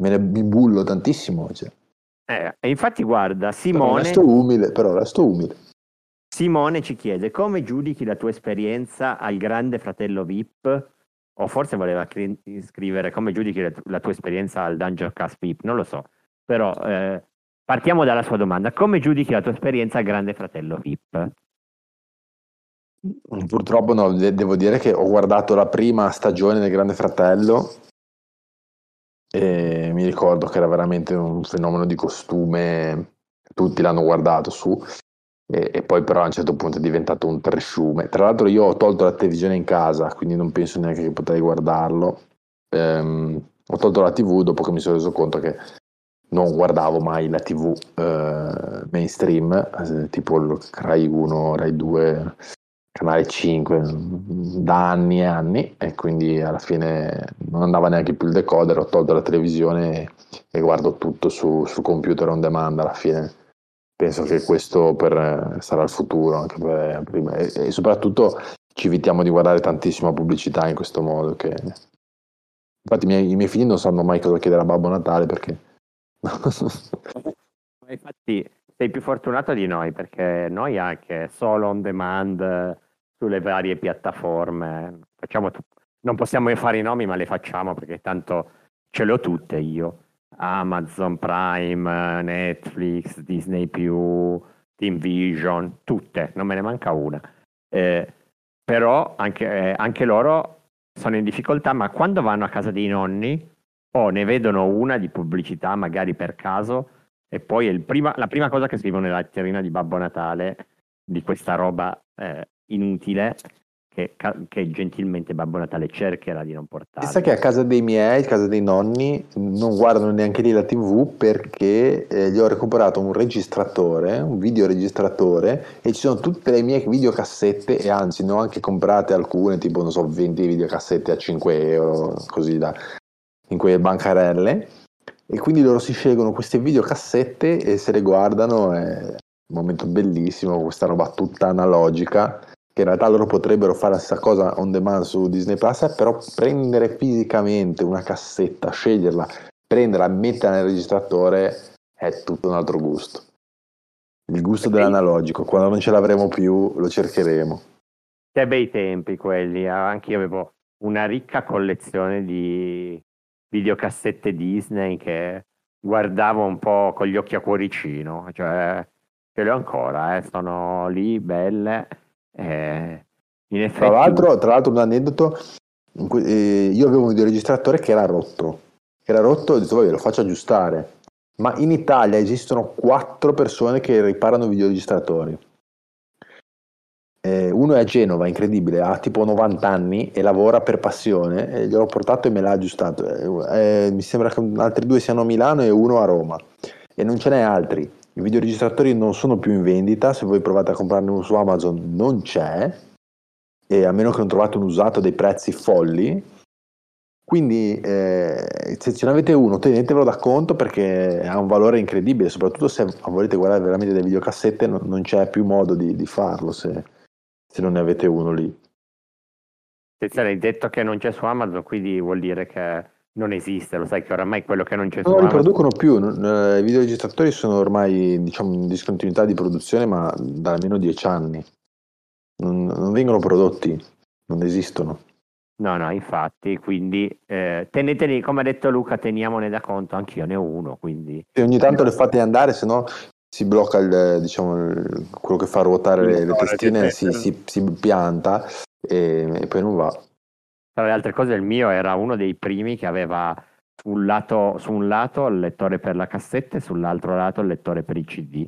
me ne mi bullo tantissimo. Cioè. Eh, e infatti guarda, Però Simone, resto umile, però resto umile. Simone ci chiede come giudichi la tua esperienza al grande fratello VIP? O forse voleva cri- scrivere come giudichi la, la tua esperienza al Dungeon Cast VIP, non lo so. Però eh, partiamo dalla sua domanda. Come giudichi la tua esperienza al grande fratello VIP? Purtroppo no, de- devo dire che ho guardato la prima stagione del Grande Fratello e mi ricordo che era veramente un fenomeno di costume, tutti l'hanno guardato su e, e poi però a un certo punto è diventato un trasciume. Tra l'altro io ho tolto la televisione in casa, quindi non penso neanche che potrei guardarlo. Ehm, ho tolto la TV dopo che mi sono reso conto che non guardavo mai la TV eh, mainstream, eh, tipo il Rai 1, Rai 2, Canale 5 da anni e anni e quindi alla fine non andava neanche più il decoder, ho tolto la televisione e, e guardo tutto su, su computer on demand alla fine. Penso che questo per, eh, sarà il futuro anche per, prima. E, e soprattutto ci evitiamo di guardare tantissima pubblicità in questo modo. Che... Infatti i miei, i miei figli non sanno mai cosa chiedere a Babbo Natale perché... Infatti sei più fortunato di noi perché noi anche solo on demand eh, sulle varie piattaforme. Facciamo tu- non possiamo fare i nomi, ma le facciamo perché tanto ce le ho tutte io. Amazon Prime, Netflix, Disney Team Vision, tutte, non me ne manca una. Eh, però anche, eh, anche loro sono in difficoltà, ma quando vanno a casa dei nonni o ne vedono una di pubblicità, magari per caso, e poi è prima- la prima cosa che scrivono nella letterina di Babbo Natale di questa roba eh, inutile che, che gentilmente Babbo Natale cercherà di non portare. Pensa che a casa dei miei, a casa dei nonni, non guardano neanche lì la TV perché eh, gli ho recuperato un registratore, un videoregistratore e ci sono tutte le mie videocassette e anzi ne ho anche comprate alcune, tipo non so 20 videocassette a 5 euro, così da, in quelle bancarelle e quindi loro si scelgono queste videocassette e se le guardano, è un momento bellissimo, questa roba tutta analogica che in realtà loro potrebbero fare la stessa cosa on demand su Disney Plus, però prendere fisicamente una cassetta, sceglierla, prenderla, metterla nel registratore è tutto un altro gusto. Il gusto dell'analogico, quando non ce l'avremo più lo cercheremo. Che bei tempi quelli, anche io avevo una ricca collezione di videocassette Disney che guardavo un po' con gli occhi a cuoricino, cioè ce le ho ancora, eh, sono lì belle. Eh, effetti, Tra l'altro, tra l'altro un aneddoto, cui- eh, io avevo un videoregistratore che era rotto, era rotto e ho detto vabbè lo faccio aggiustare, ma in Italia esistono quattro persone che riparano videoregistratori. Eh, uno è a Genova, incredibile, ha tipo 90 anni e lavora per passione, e gliel'ho portato e me l'ha aggiustato. Eh, eh, mi sembra che altri due siano a Milano e uno a Roma e non ce n'è altri. I videoregistratori non sono più in vendita, se voi provate a comprarne uno su Amazon non c'è, e a meno che non trovate un usato a dei prezzi folli. Quindi eh, se ce n'avete uno tenetevelo da conto perché ha un valore incredibile, soprattutto se volete guardare veramente delle videocassette non, non c'è più modo di, di farlo se, se non ne avete uno lì. Attenzione, hai detto che non c'è su Amazon, quindi vuol dire che non esiste, lo sai che oramai quello che non c'è Non li Amazon producono più, non- eh, i videoregistratori sono ormai diciamo, in discontinuità di produzione ma da almeno dieci anni. Non, non vengono prodotti, non esistono. No, no, infatti, quindi eh, teneteli, come ha detto Luca, teniamone da conto, anch'io ne ho uno, quindi Se ogni tanto le fate andare, se no si blocca il, diciamo, il- quello che fa ruotare le, le testine, si, si- si pianta e, e poi non va. Tra le altre cose il mio era uno dei primi che aveva un lato, su un lato il lettore per la cassetta e sull'altro lato il lettore per il CD.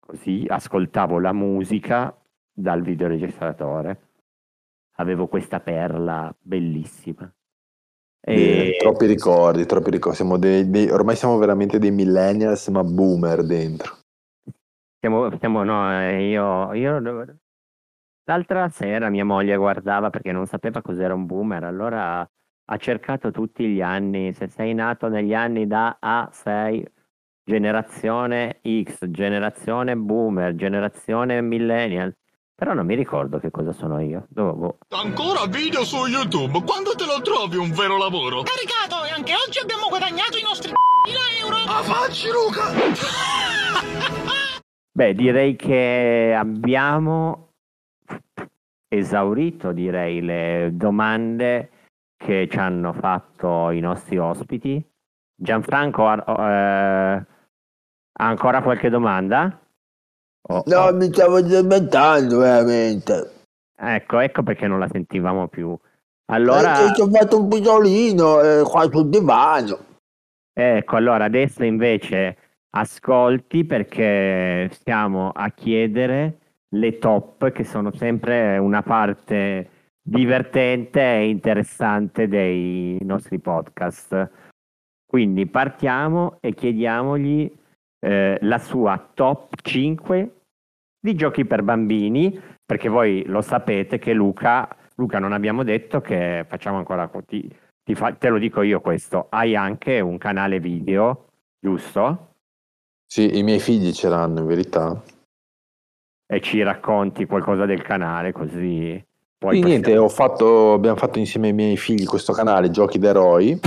Così ascoltavo la musica dal videoregistratore. Avevo questa perla bellissima. E... troppi ricordi, troppi ricordi. Siamo dei- dei- ormai siamo veramente dei millennials, ma boomer dentro. Siamo, siamo- no, eh, io, io l'altra sera mia moglie guardava perché non sapeva cos'era un boomer, allora ha cercato tutti gli anni, se sei nato negli anni da A sei generazione X, generazione boomer, generazione millennial, però non mi ricordo che cosa sono io. Dove- boh. Ancora video su YouTube? Quando te lo trovi un vero lavoro? Caricato e anche oggi abbiamo guadagnato i nostri 1000 euro. Ah, facci Luca! Beh, direi che abbiamo esaurito, direi, le domande che ci hanno fatto i nostri ospiti. Gianfranco, ha eh, ancora qualche domanda? Oh, No, oh. mi stavo addormentando veramente. Ecco, ecco perché non la sentivamo più. Allora, Perché ci ho fatto un pisolino eh, qua sul divano. ecco, allora adesso invece ascolti perché stiamo a chiedere le top che sono sempre una parte divertente e interessante dei nostri podcast. Quindi partiamo e chiediamogli eh, la sua top 5 di giochi per bambini, perché voi lo sapete che Luca, Luca non abbiamo detto che facciamo ancora, co- ti, ti fa- te lo dico io questo, hai anche un canale video, giusto? Sì, i miei figli ce l'hanno in verità. E ci racconti qualcosa del canale così... Poi Quindi niente, fatto, abbiamo fatto insieme ai miei figli questo canale Giochi d'Eroi.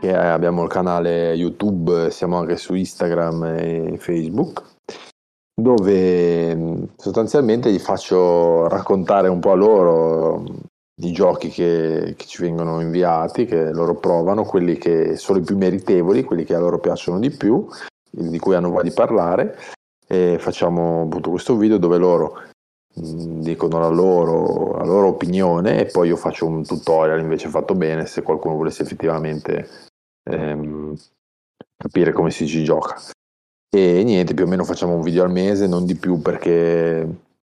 Che è- abbiamo il canale YouTube, siamo anche su Instagram e Facebook, dove mh, sostanzialmente gli faccio raccontare un po' a loro mh, i giochi che, che ci vengono inviati, che loro provano, quelli che sono i più meritevoli, quelli che a loro piacciono di più, di cui hanno voglia di parlare e facciamo appunto questo video dove loro mh, dicono la loro, la loro opinione e poi io faccio un tutorial invece fatto bene se qualcuno volesse effettivamente ehm, capire come si ci gioca. E niente più o meno facciamo un video al mese non di più perché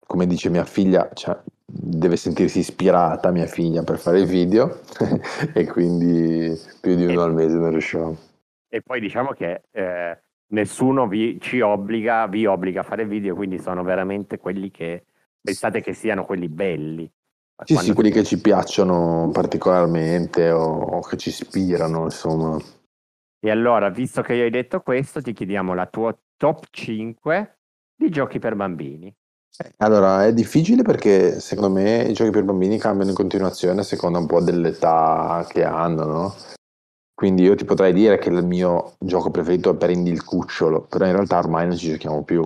come dice mia figlia cioè, deve sentirsi ispirata mia figlia per fare il video e quindi più di uno al mese non riusciamo E poi diciamo che eh, nessuno vi, ci obbliga, vi obbliga a fare video, quindi sono veramente quelli che pensate che siano quelli belli. Sì, sì, quelli che ci piacciono particolarmente o, o che ci ispirano, insomma. E allora, visto che io hai detto questo, ti chiediamo la tua top 5 di giochi per bambini. Allora, è difficile perché secondo me i giochi per bambini cambiano in continuazione a seconda un po' dell'età che hanno, no? Quindi io ti potrei dire che il mio gioco preferito è Prendi il cucciolo, però in realtà ormai non ci giochiamo più.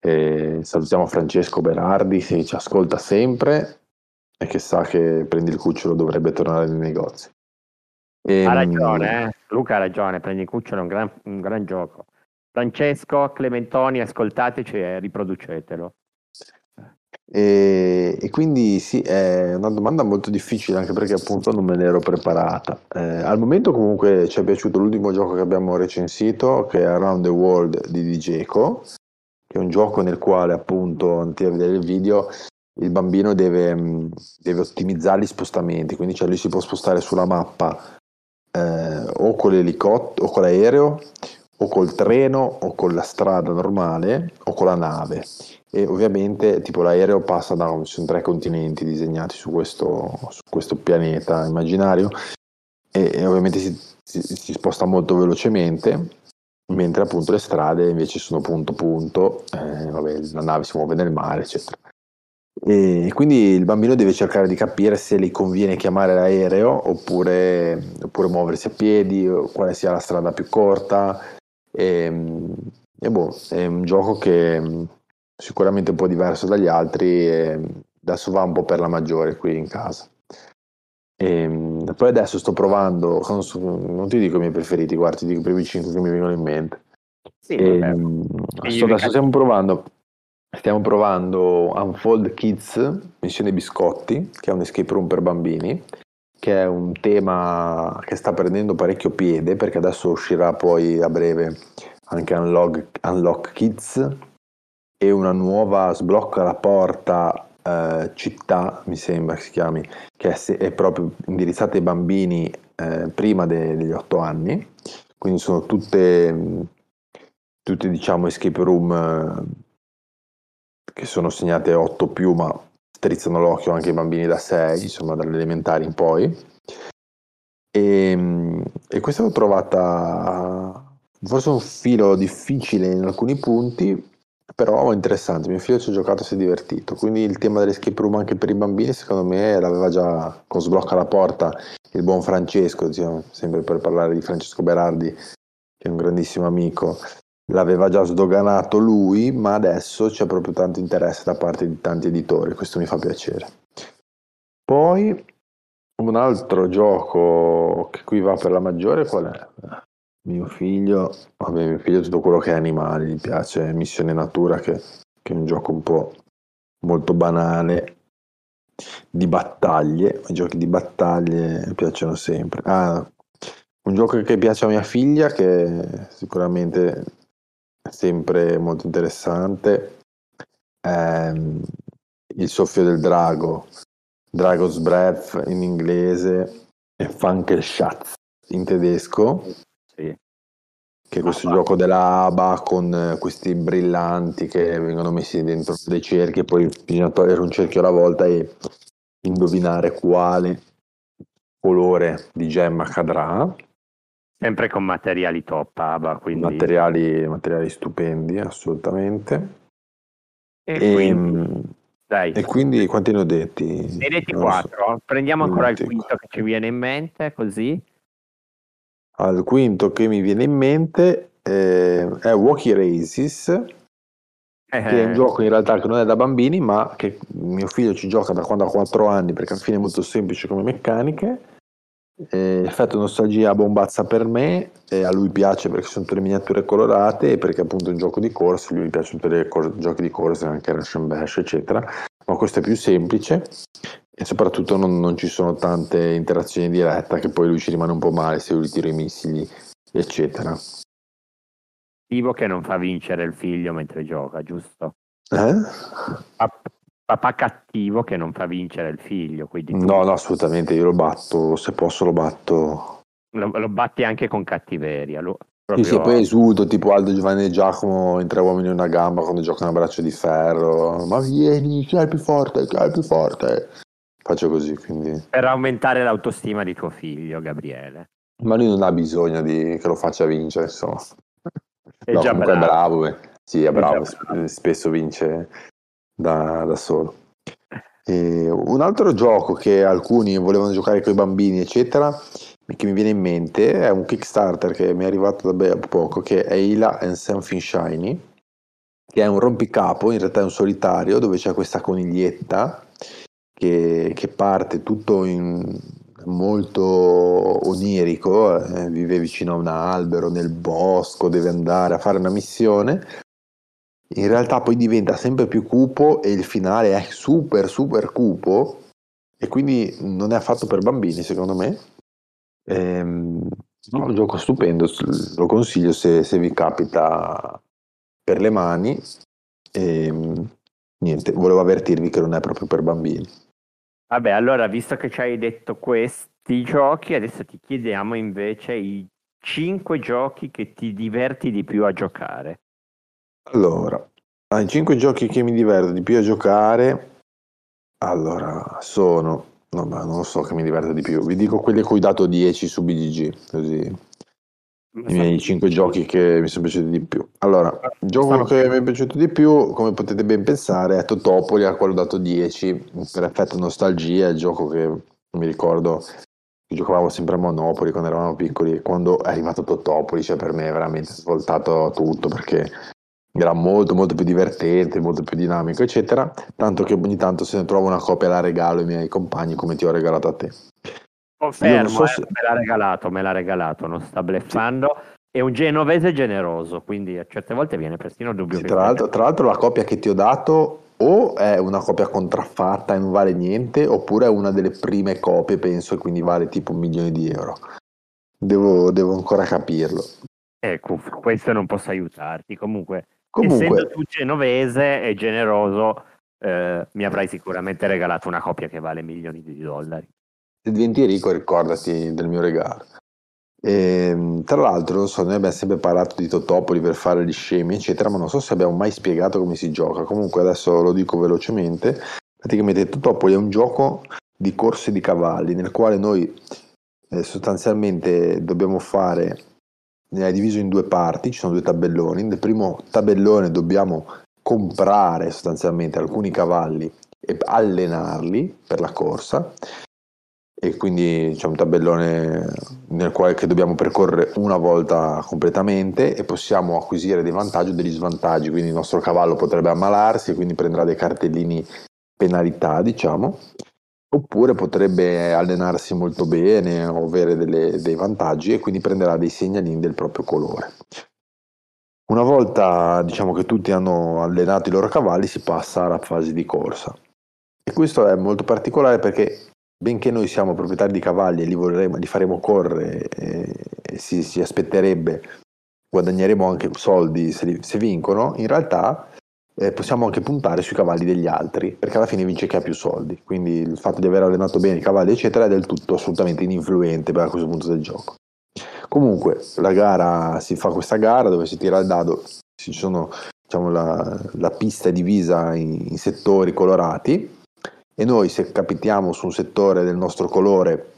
E salutiamo Francesco Berardi, se ci ascolta sempre e che sa che Prendi il cucciolo dovrebbe tornare nei negozi. Ha Ehm, ragione, eh? Luca ha ragione, prendi il cucciolo, è un gran, un gran gioco. Francesco, Clementoni, ascoltateci e riproducetelo. E, e quindi sì, è una domanda molto difficile anche perché appunto non me l'ero preparata. Eh, al momento comunque ci è piaciuto l'ultimo gioco che abbiamo recensito, che è Around the World di DJco, che è un gioco nel quale appunto, andate a vedere il video, il bambino deve, deve ottimizzare gli spostamenti, quindi cioè lui si può spostare sulla mappa eh, o con l'elicottero o con l'aereo o col treno o con la strada normale o con la nave. E ovviamente tipo l'aereo passa da ci sono tre continenti disegnati su questo, su questo pianeta immaginario. E, e ovviamente si, si- si sposta molto velocemente mentre appunto le strade invece sono punto punto eh, vabbè, la nave si muove nel mare eccetera. E quindi il bambino deve cercare di capire se gli conviene chiamare l'aereo oppure, oppure muoversi a piedi quale sia la strada più corta e, e boh, è un gioco che mh, sicuramente un po' diverso dagli altri e adesso va un po' per la maggiore qui in casa. E, mh, poi adesso sto provando, non, ti dico i miei preferiti, guarda, ti dico i primi 5 che mi vengono in mente. Sì, E, adesso stiamo provando, stiamo provando Unfold Kids, Missione Biscotti, che è un escape room per bambini, che è un tema che sta prendendo parecchio piede perché adesso uscirà poi a breve anche Unlock, Unlock Kids e una nuova sblocca la porta eh, città, mi sembra che si chiami, che è, è proprio indirizzata ai bambini eh, prima de- degli otto anni, quindi sono tutte, tutte diciamo escape room eh, che sono segnate 8 più, ma strizzano l'occhio anche ai bambini da 6, insomma dalle elementari in poi. E, mh, e questa l'ho trovata forse un filo difficile in alcuni punti, però interessante, mio figlio ci ha giocato e si è divertito, quindi il tema dell'escape room anche per i bambini secondo me l'aveva già con Sblocca la porta il buon Francesco, diciamo, sempre per parlare di Francesco Berardi, che è un grandissimo amico, l'aveva già sdoganato lui, ma adesso c'è proprio tanto interesse da parte di tanti editori, questo mi fa piacere. Poi un altro gioco che qui va per la maggiore qual è? Mio figlio, vabbè, mio figlio tutto quello che è animali, gli piace Missione Natura che, che è un gioco un po' molto banale di battaglie, i giochi di battaglie piacciono sempre. Ah, un gioco che piace a mia figlia che sicuramente è sempre molto interessante è Il soffio del drago, Dragon's Breath in inglese e Funkelschatz in tedesco Sì. che è questo gioco della ABA con eh, questi brillanti che vengono messi dentro dei cerchi e poi bisogna togliere un cerchio alla volta e indovinare quale colore di gemma cadrà. Sempre con materiali top, Aba, quindi... Materiali, materiali stupendi, assolutamente. E, E, quindi, dai, e quindi quanti ne ho detti? ne hai detti lo so. quattro. Prendiamo ancora il quinto che ci viene in mente, così. Al quinto che mi viene in mente eh, è Walkie Races, che è un Eh, gioco in realtà che non è da bambini, ma che mio figlio ci gioca da quando ha 4 anni, perché alla fine è molto semplice come meccaniche. Eh, effetto nostalgia bombazza per me, e a lui piace perché sono tutte le miniature colorate e perché appunto è un gioco di corsa, lui piacciono tutti i giochi di corsa, anche Rush and Bash, eccetera. Ma questo è più semplice e soprattutto non, non ci sono tante interazioni dirette che poi lui ci rimane un po' male se io gli tiro i missili, eccetera. cattivo che non fa vincere il figlio mentre gioca, giusto? Eh? Pap- papà cattivo che non fa vincere il figlio, No, no, assolutamente, io lo batto, se posso lo batto. lo, lo batti anche con cattiveria. lo- Sì, sì, proprio- poi esulto tipo Aldo Giovanni e Giacomo in Tre uomini e una gamba quando giocano a braccio di ferro. Ma vieni, chi è il più forte? Chi è il più forte? Faccio così, quindi... per aumentare l'autostima di tuo figlio, Gabriele. Ma lui non ha bisogno di che lo faccia vincere, insomma. È No, già bravo. è bravo, beh. Sì, è È bravo, sp- bravo. spesso vince da, da solo. E un altro gioco che alcuni volevano giocare con i bambini, eccetera, che mi viene in mente è un Kickstarter che mi è arrivato da poco, che è Ila and Something Shiny, che è un rompicapo, in realtà è un solitario, dove c'è questa coniglietta che, che parte tutto in molto onirico, eh, vive vicino a un albero nel bosco, deve andare a fare una missione. In realtà poi diventa sempre più cupo e il finale è super super cupo e quindi non è affatto per bambini secondo me. Ehm, un gioco stupendo, lo consiglio se, se vi capita per le mani. E, niente, volevo avvertirvi che non è proprio per bambini. Vabbè, allora, visto che ci hai detto questi giochi, adesso ti chiediamo invece i cinque giochi che ti diverti di più a giocare. Allora, ah, i 5 giochi che mi diverto di più a giocare, allora, sono, no, ma non so che mi diverto di più, vi dico quelli a cui ho dato 10 su BGG, così, i miei 5 giochi che mi sono piaciuti di più. Allora, il gioco che mi è piaciuto di più, come potete ben pensare, è Totopoli, al quale ho dato 10, per effetto nostalgia, è il gioco che mi ricordo che giocavamo sempre a Monopoli quando eravamo piccoli, e quando è arrivato Totopoli, cioè per me è veramente svoltato tutto, perché era molto molto più divertente, molto più dinamico, eccetera. Tanto che ogni tanto se ne trovo una copia la regalo ai miei compagni come ti ho regalato a te. Confermo, so eh, se- me l'ha regalato, me l'ha regalato, non sta bleffando. È un genovese generoso, quindi a certe volte viene persino dubbio Sì, tra, l'altro, tra l'altro la copia che ti ho dato o è una copia contraffatta e non vale niente, oppure è una delle prime copie, penso, e quindi vale tipo un milione di euro. Devo, devo ancora capirlo. Ecco, questo non posso aiutarti. Comunque, Comunque, essendo tu genovese e generoso, eh, mi avrai sicuramente regalato una copia che vale milioni di dollari. se diventi ricco ricordati del mio regalo. Ehm, tra l'altro, so, noi abbiamo sempre parlato di Totopoli per fare gli scemi, eccetera, ma non so se abbiamo mai spiegato come si gioca. Comunque adesso lo dico velocemente. Praticamente Totopoli è un gioco di corse di cavalli nel quale noi eh, sostanzialmente dobbiamo fare, è diviso in due parti, ci sono due tabelloni. Nel primo tabellone dobbiamo comprare sostanzialmente alcuni cavalli e allenarli per la corsa. E quindi c'è un tabellone nel quale dobbiamo percorrere una volta completamente e possiamo acquisire dei vantaggi o degli svantaggi, quindi il nostro cavallo potrebbe ammalarsi e quindi prenderà dei cartellini penalità, diciamo, oppure potrebbe allenarsi molto bene o avere delle- dei vantaggi e quindi prenderà dei segnalini del proprio colore. Una volta diciamo che tutti hanno allenato i loro cavalli si passa alla fase di corsa e questo è molto particolare perché benché noi siamo proprietari di cavalli e li, vorremmo, li faremo correre e, e si, si aspetterebbe guadagneremo anche soldi se, li- se vincono, in realtà eh, possiamo anche puntare sui cavalli degli altri, perché alla fine vince chi ha più soldi. Quindi il fatto di aver allenato bene i cavalli, eccetera, è del tutto assolutamente ininfluente per questo punto del gioco. Comunque, la gara si fa questa gara dove si tira il dado, ci sono, diciamo, la, la pista è divisa in, in settori colorati e noi se capitiamo su un settore del nostro colore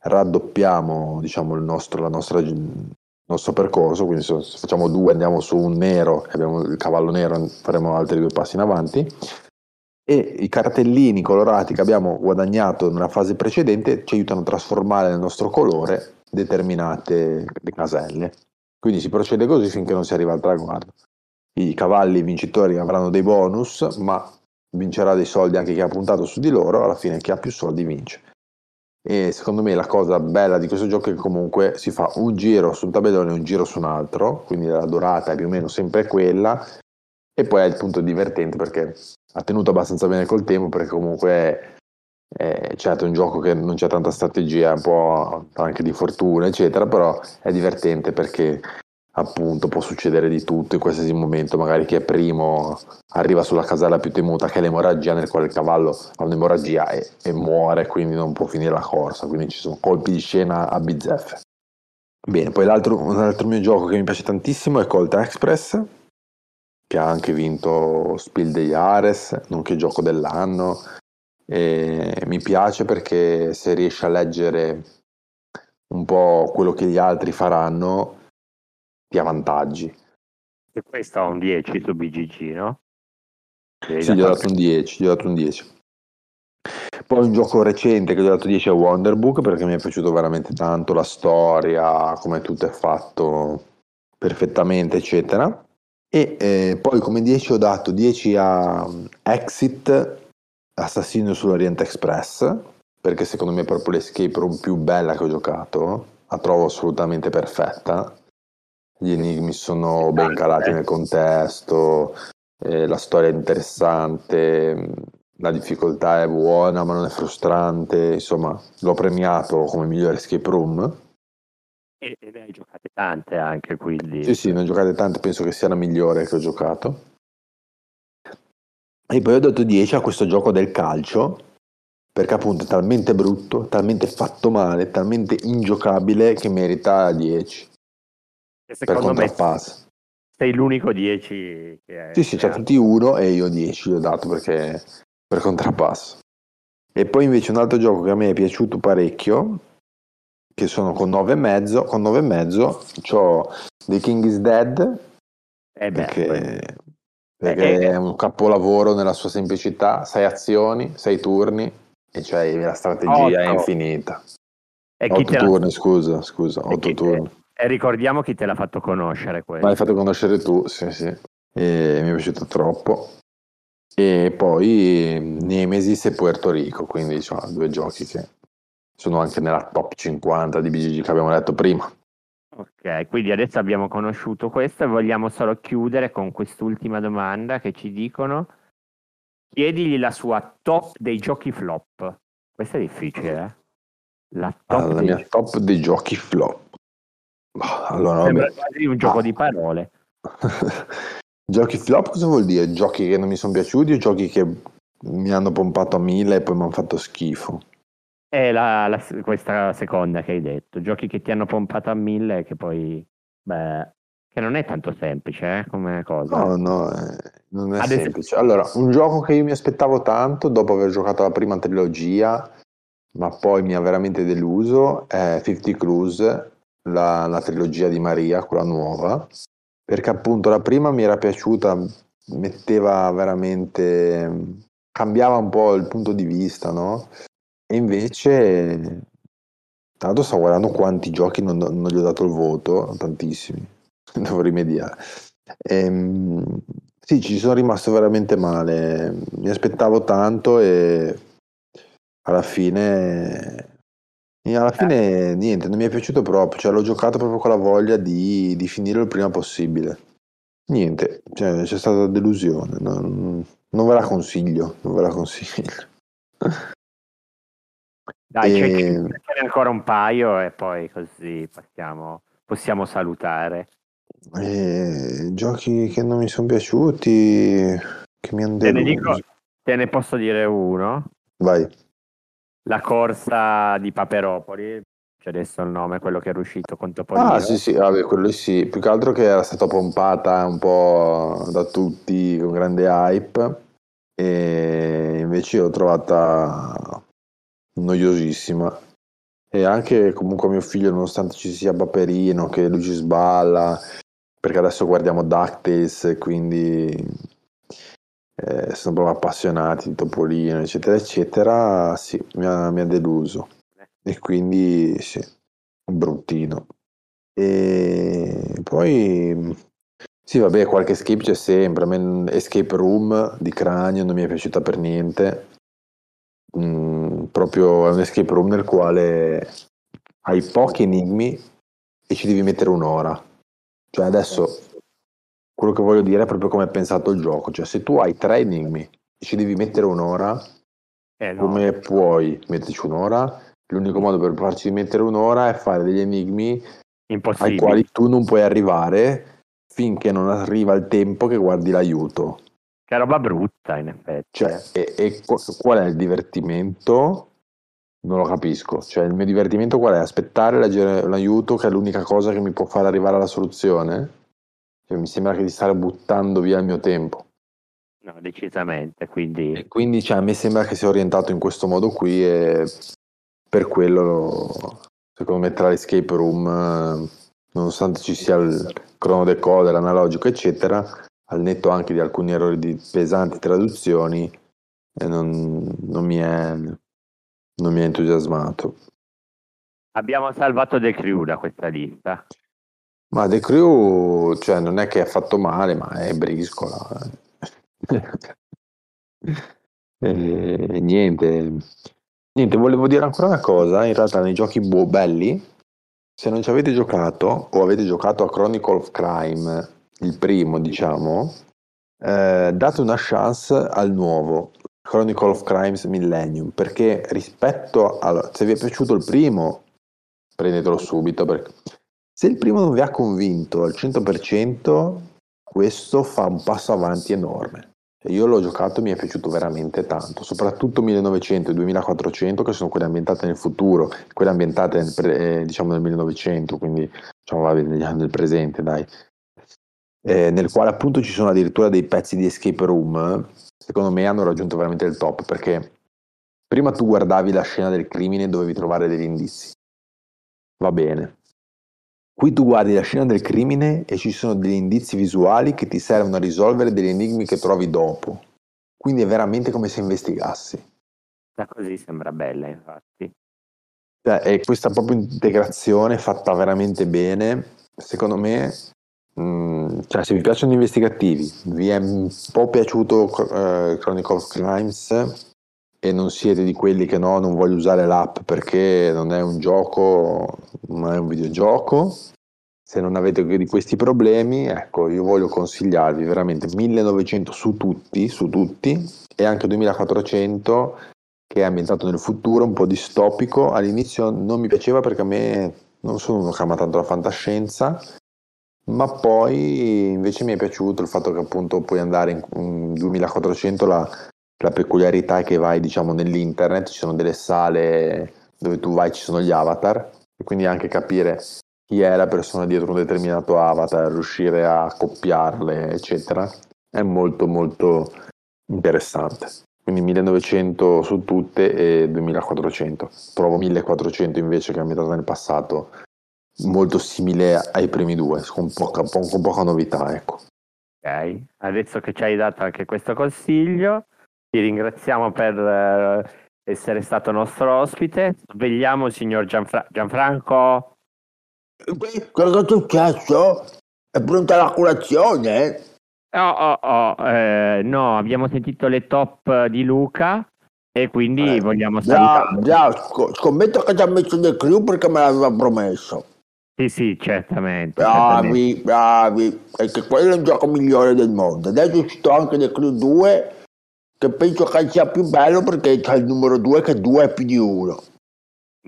raddoppiamo diciamo, nostro, la nostra, nostro percorso, quindi se facciamo due andiamo su un nero abbiamo il cavallo nero faremo altri due passi in avanti e i cartellini colorati che abbiamo guadagnato nella fase precedente ci aiutano a trasformare nel nostro colore determinate le caselle. Quindi si procede così finché non si arriva al traguardo. I cavalli vincitori avranno dei bonus, ma vincerà dei soldi anche chi ha puntato su di loro, alla fine chi ha più soldi vince. E secondo me la cosa bella di questo gioco è che comunque si fa un giro sul tabellone e un giro su un altro, quindi la durata è più o meno sempre quella, e poi è il punto divertente perché ha tenuto abbastanza bene col tempo, perché comunque è- certo è un gioco che non c'è tanta strategia, un po' anche di fortuna, eccetera, però è divertente perché appunto può succedere di tutto in qualsiasi momento, magari chi è primo arriva sulla casella più temuta che è l'emorragia nel quale il cavallo ha un'emorragia e, e muore, quindi non può finire la corsa, quindi ci sono colpi di scena a bizzeffe. Bene, poi l'altro, un altro mio gioco che mi piace tantissimo è Colt Express, che ha anche vinto Spiel dei Ares, nonché gioco dell'anno. E mi piace perché se riesci a leggere un po' quello che gli altri faranno, ti avvantaggi. E questo ha un 10 su BGG, no? Devi Sì, gli ho dato un 10, gli ho dato un 10. Poi un gioco recente che gli ho dato 10 è Wonderbook perché mi è piaciuto veramente tanto la storia, come tutto è fatto perfettamente, eccetera. E eh, poi come 10 ho dato 10 a um, Exit, Assassino sull'Orient Express, perché secondo me è proprio l'escape room più bella che ho giocato, la trovo assolutamente perfetta. Gli enigmi sono ben calati nel contesto, eh, la storia è interessante, la difficoltà è buona ma non è frustrante, insomma l'ho premiato come migliore escape room. E, e ne hai giocate tante anche, quindi... Sì, sì, ne ho giocate tante, penso che sia la migliore che ho giocato. E poi ho dato 10 a questo gioco del calcio, perché appunto è talmente brutto, talmente fatto male, talmente ingiocabile che merita 10 E per secondo me sei l'unico 10 che è... Sì, sì, c'è tutti uno e io 10 gli ho dato perché per contrappasso. E poi invece un altro gioco che a me è piaciuto parecchio, che sono con 9,5, con 9,5 ho The King is Dead, Eh beh, perché, perché Eh, eh. è un capolavoro nella sua semplicità, 6 azioni, 6 turni e c'hai la strategia è Otto. infinita. E chi 8 te l'ha- turni, scusa, scusa, e 8 chi te- turni. E ricordiamo chi te l'ha fatto conoscere Ma questo. l'hai fatto conoscere tu, sì, sì. E mi è piaciuto troppo. E poi Nemesis e Puerto Rico, quindi sono due giochi che sono anche nella top 50 di BGG che abbiamo detto prima. Ok, quindi adesso abbiamo conosciuto questo e vogliamo solo chiudere con quest'ultima domanda che ci dicono. Chiedigli la sua top dei giochi flop. Questa è difficile, eh? La top Ah, la dei mia giochi- top dei giochi flop. Allora, Sembra quasi un gioco Ah. di parole. giochi flop cosa vuol dire? Giochi che non mi sono piaciuti o giochi che mi hanno pompato a mille e poi mi hanno fatto schifo? È la, la- questa seconda che hai detto. Giochi che ti hanno pompato a mille e che poi... Beh, che non è tanto semplice, eh, come cosa. No, no, eh, non è Ad esempio- semplice. Allora, un gioco che io mi aspettavo tanto dopo aver giocato la prima trilogia, ma poi mi ha veramente deluso, è 50 Cruise, la, la trilogia di Maria, quella nuova, perché appunto la prima mi era piaciuta metteva veramente, cambiava un po' il punto di vista, no? E invece, tanto sto guardando quanti giochi non, non gli ho dato il voto, tantissimi, devo rimediare. Ehm, sì, ci sono rimasto veramente male, mi aspettavo tanto e alla fine, e alla fine niente, non mi è piaciuto proprio, cioè l'ho giocato proprio con la voglia di, di finire il prima possibile. Niente, cioè, c'è stata delusione, non, non ve la consiglio, non ve la consiglio. Dai, E- ne ancora un paio e poi così passiamo, possiamo salutare. E giochi che non mi sono piaciuti, che mi hanno Te ne, deluso. dico, te ne posso dire uno. Vai. La corsa di Paperopoli, c'è adesso il nome, quello che è uscito con Topolino. Ah, sì, sì, vabbè, quello sì. Più che altro che era stata pompata un po' da tutti con grande hype e invece l'ho trovata noiosissima. E anche comunque mio figlio, nonostante ci sia Paperino, che lui ci sballa, perché adesso guardiamo DuckTales, quindi eh, sono proprio appassionati di Topolino, eccetera, eccetera, sì, mi ha, mi ha deluso. E quindi sì, bruttino. E poi sì, vabbè, qualche skip c'è sempre. Escape Room di Cranio non mi è piaciuta per niente. Mm, proprio è un escape room nel quale hai pochi enigmi e ci devi mettere un'ora. Cioè adesso quello che voglio dire è proprio come è pensato il gioco. Cioè se tu hai tre enigmi e ci devi mettere un'ora, Eh, no. come puoi metterci un'ora? L'unico modo per farci mettere un'ora è fare degli enigmi ai quali tu non puoi arrivare finché non arriva il tempo che guardi l'aiuto. Che roba brutta, in effetti. Cioè, e, e qu- qual è il divertimento? Non lo capisco. Cioè, il mio divertimento qual è? Aspettare la- l'aiuto, che è l'unica cosa che mi può fare arrivare alla soluzione? Cioè, mi sembra che di stare buttando via il mio tempo. No, decisamente. Quindi E quindi, cioè, a me sembra che sia orientato in questo modo qui e per quello, lo- secondo me, tra l'escape room, nonostante ci sia il cronodecoder, analogico, eccetera, al netto anche di alcuni errori di pesanti traduzioni, eh, non, non mi è, non mi è entusiasmato. abbiamo salvato The Crew da questa lista. Ma The Crew, cioè, non è che è fatto male, ma è briscola. E niente, niente, volevo dire ancora una cosa. In realtà, nei giochi boh, belli, se non ci avete giocato o avete giocato a Chronicle of Crime, il primo, diciamo, eh, date una chance al nuovo Chronicle of Crimes Millennium perché rispetto a se vi è piaciuto il primo, prendetelo subito perché se il primo non vi ha convinto al 100%, questo fa un passo avanti enorme. Io l'ho giocato e mi è piaciuto veramente tanto, soprattutto 1900 e 2400 che sono quelle ambientate nel futuro, quelle ambientate nel, pre- eh, diciamo nel 1900, quindi diciamo vabbè, negli anni del presente, dai. Eh, nel quale appunto ci sono addirittura dei pezzi di escape room, secondo me hanno raggiunto veramente il top perché prima tu guardavi la scena del crimine e dovevi trovare degli indizi. Va bene. Qui tu guardi la scena del crimine e ci sono degli indizi visuali che ti servono a risolvere degli enigmi che trovi dopo. Quindi è veramente come se investigassi. Da così sembra bella, infatti. Cioè, è questa proprio integrazione fatta veramente bene. Secondo me, mh, cioè, se vi piacciono gli investigativi, vi è un po' piaciuto eh, Chronicle of Crimes e non siete di quelli che no, non voglio usare l'app perché non è un gioco, ma è un videogioco. Se non avete di questi problemi, ecco, io voglio consigliarvi veramente 1900 su tutti, su tutti, e anche 2400 che è ambientato nel futuro, un po' distopico. All'inizio non mi piaceva perché a me non sono uno che ama tanto la fantascienza, ma poi invece mi è piaciuto il fatto che appunto puoi andare in, in 2400, la, la peculiarità è che vai diciamo nell'internet, ci sono delle sale dove tu vai, ci sono gli avatar, e quindi anche capire chi è la persona dietro un determinato avatar, riuscire a accoppiarle, eccetera, è molto molto interessante. Quindi 1900 su tutte e 2400. Provo 1400 invece che è ambientato nel passato, molto simile ai primi due, con poca, con poca novità, ecco. Ok, adesso che ci hai dato anche questo consiglio, ti ringraziamo per eh, essere stato nostro ospite. Svegliamo il signor Gianfra- Gianfranco. Cosa è successo? È pronta la colazione? Oh, oh, oh, eh, no, abbiamo sentito le top di Luca e quindi Eh, vogliamo Già, salutare. già, sc- scommetto che ci ha messo nel crew perché me l'aveva promesso. Sì, sì, certamente. certamente. Bravi, bravi, perché quello è il gioco migliore del mondo. Adesso sto anche nel crew 2, che penso che sia più bello perché c'è il numero 2 che 2 è più di 1.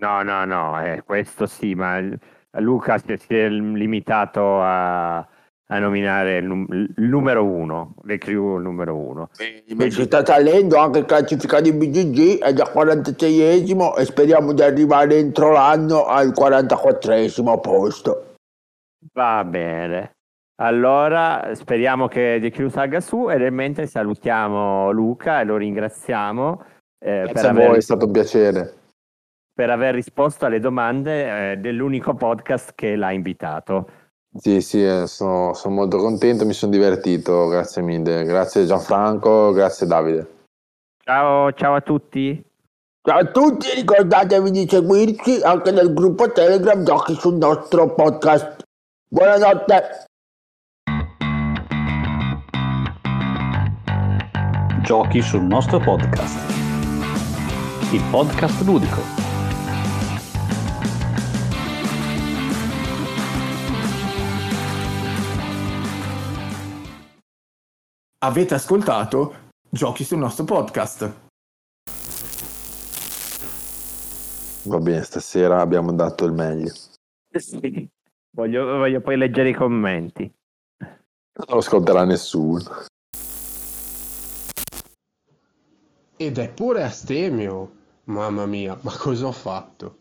No, no, no, eh, questo sì, ma il- Luca si è, limitato a, a nominare il, num- il numero uno, le crew numero uno. Si sta salendo anche classificato in BGG, è già 46esimo e speriamo di arrivare entro l'anno al 44esimo posto. Va bene. Allora, speriamo che The Crew salga su e nel mentre salutiamo Luca e lo ringraziamo eh, per, Grazie a aver, voi, è stato un piacere. per aver risposto alle domande eh, dell'unico podcast che l'ha invitato. Sì, sì, eh, sono, sono molto contento, mi sono divertito, grazie mille. Grazie Gianfranco, grazie Davide. Ciao, ciao a tutti. Ciao a tutti, ricordatevi di seguirci anche nel gruppo Telegram Giochi sul nostro podcast. Buonanotte. Giochi sul nostro podcast. Il podcast ludico. Avete ascoltato Giochi sul nostro podcast. Va bene, stasera abbiamo dato il meglio. Sì. Voglio, voglio poi leggere i commenti. Non lo ascolterà nessuno. Ed è pure astemio. Mamma mia, ma cosa ho fatto?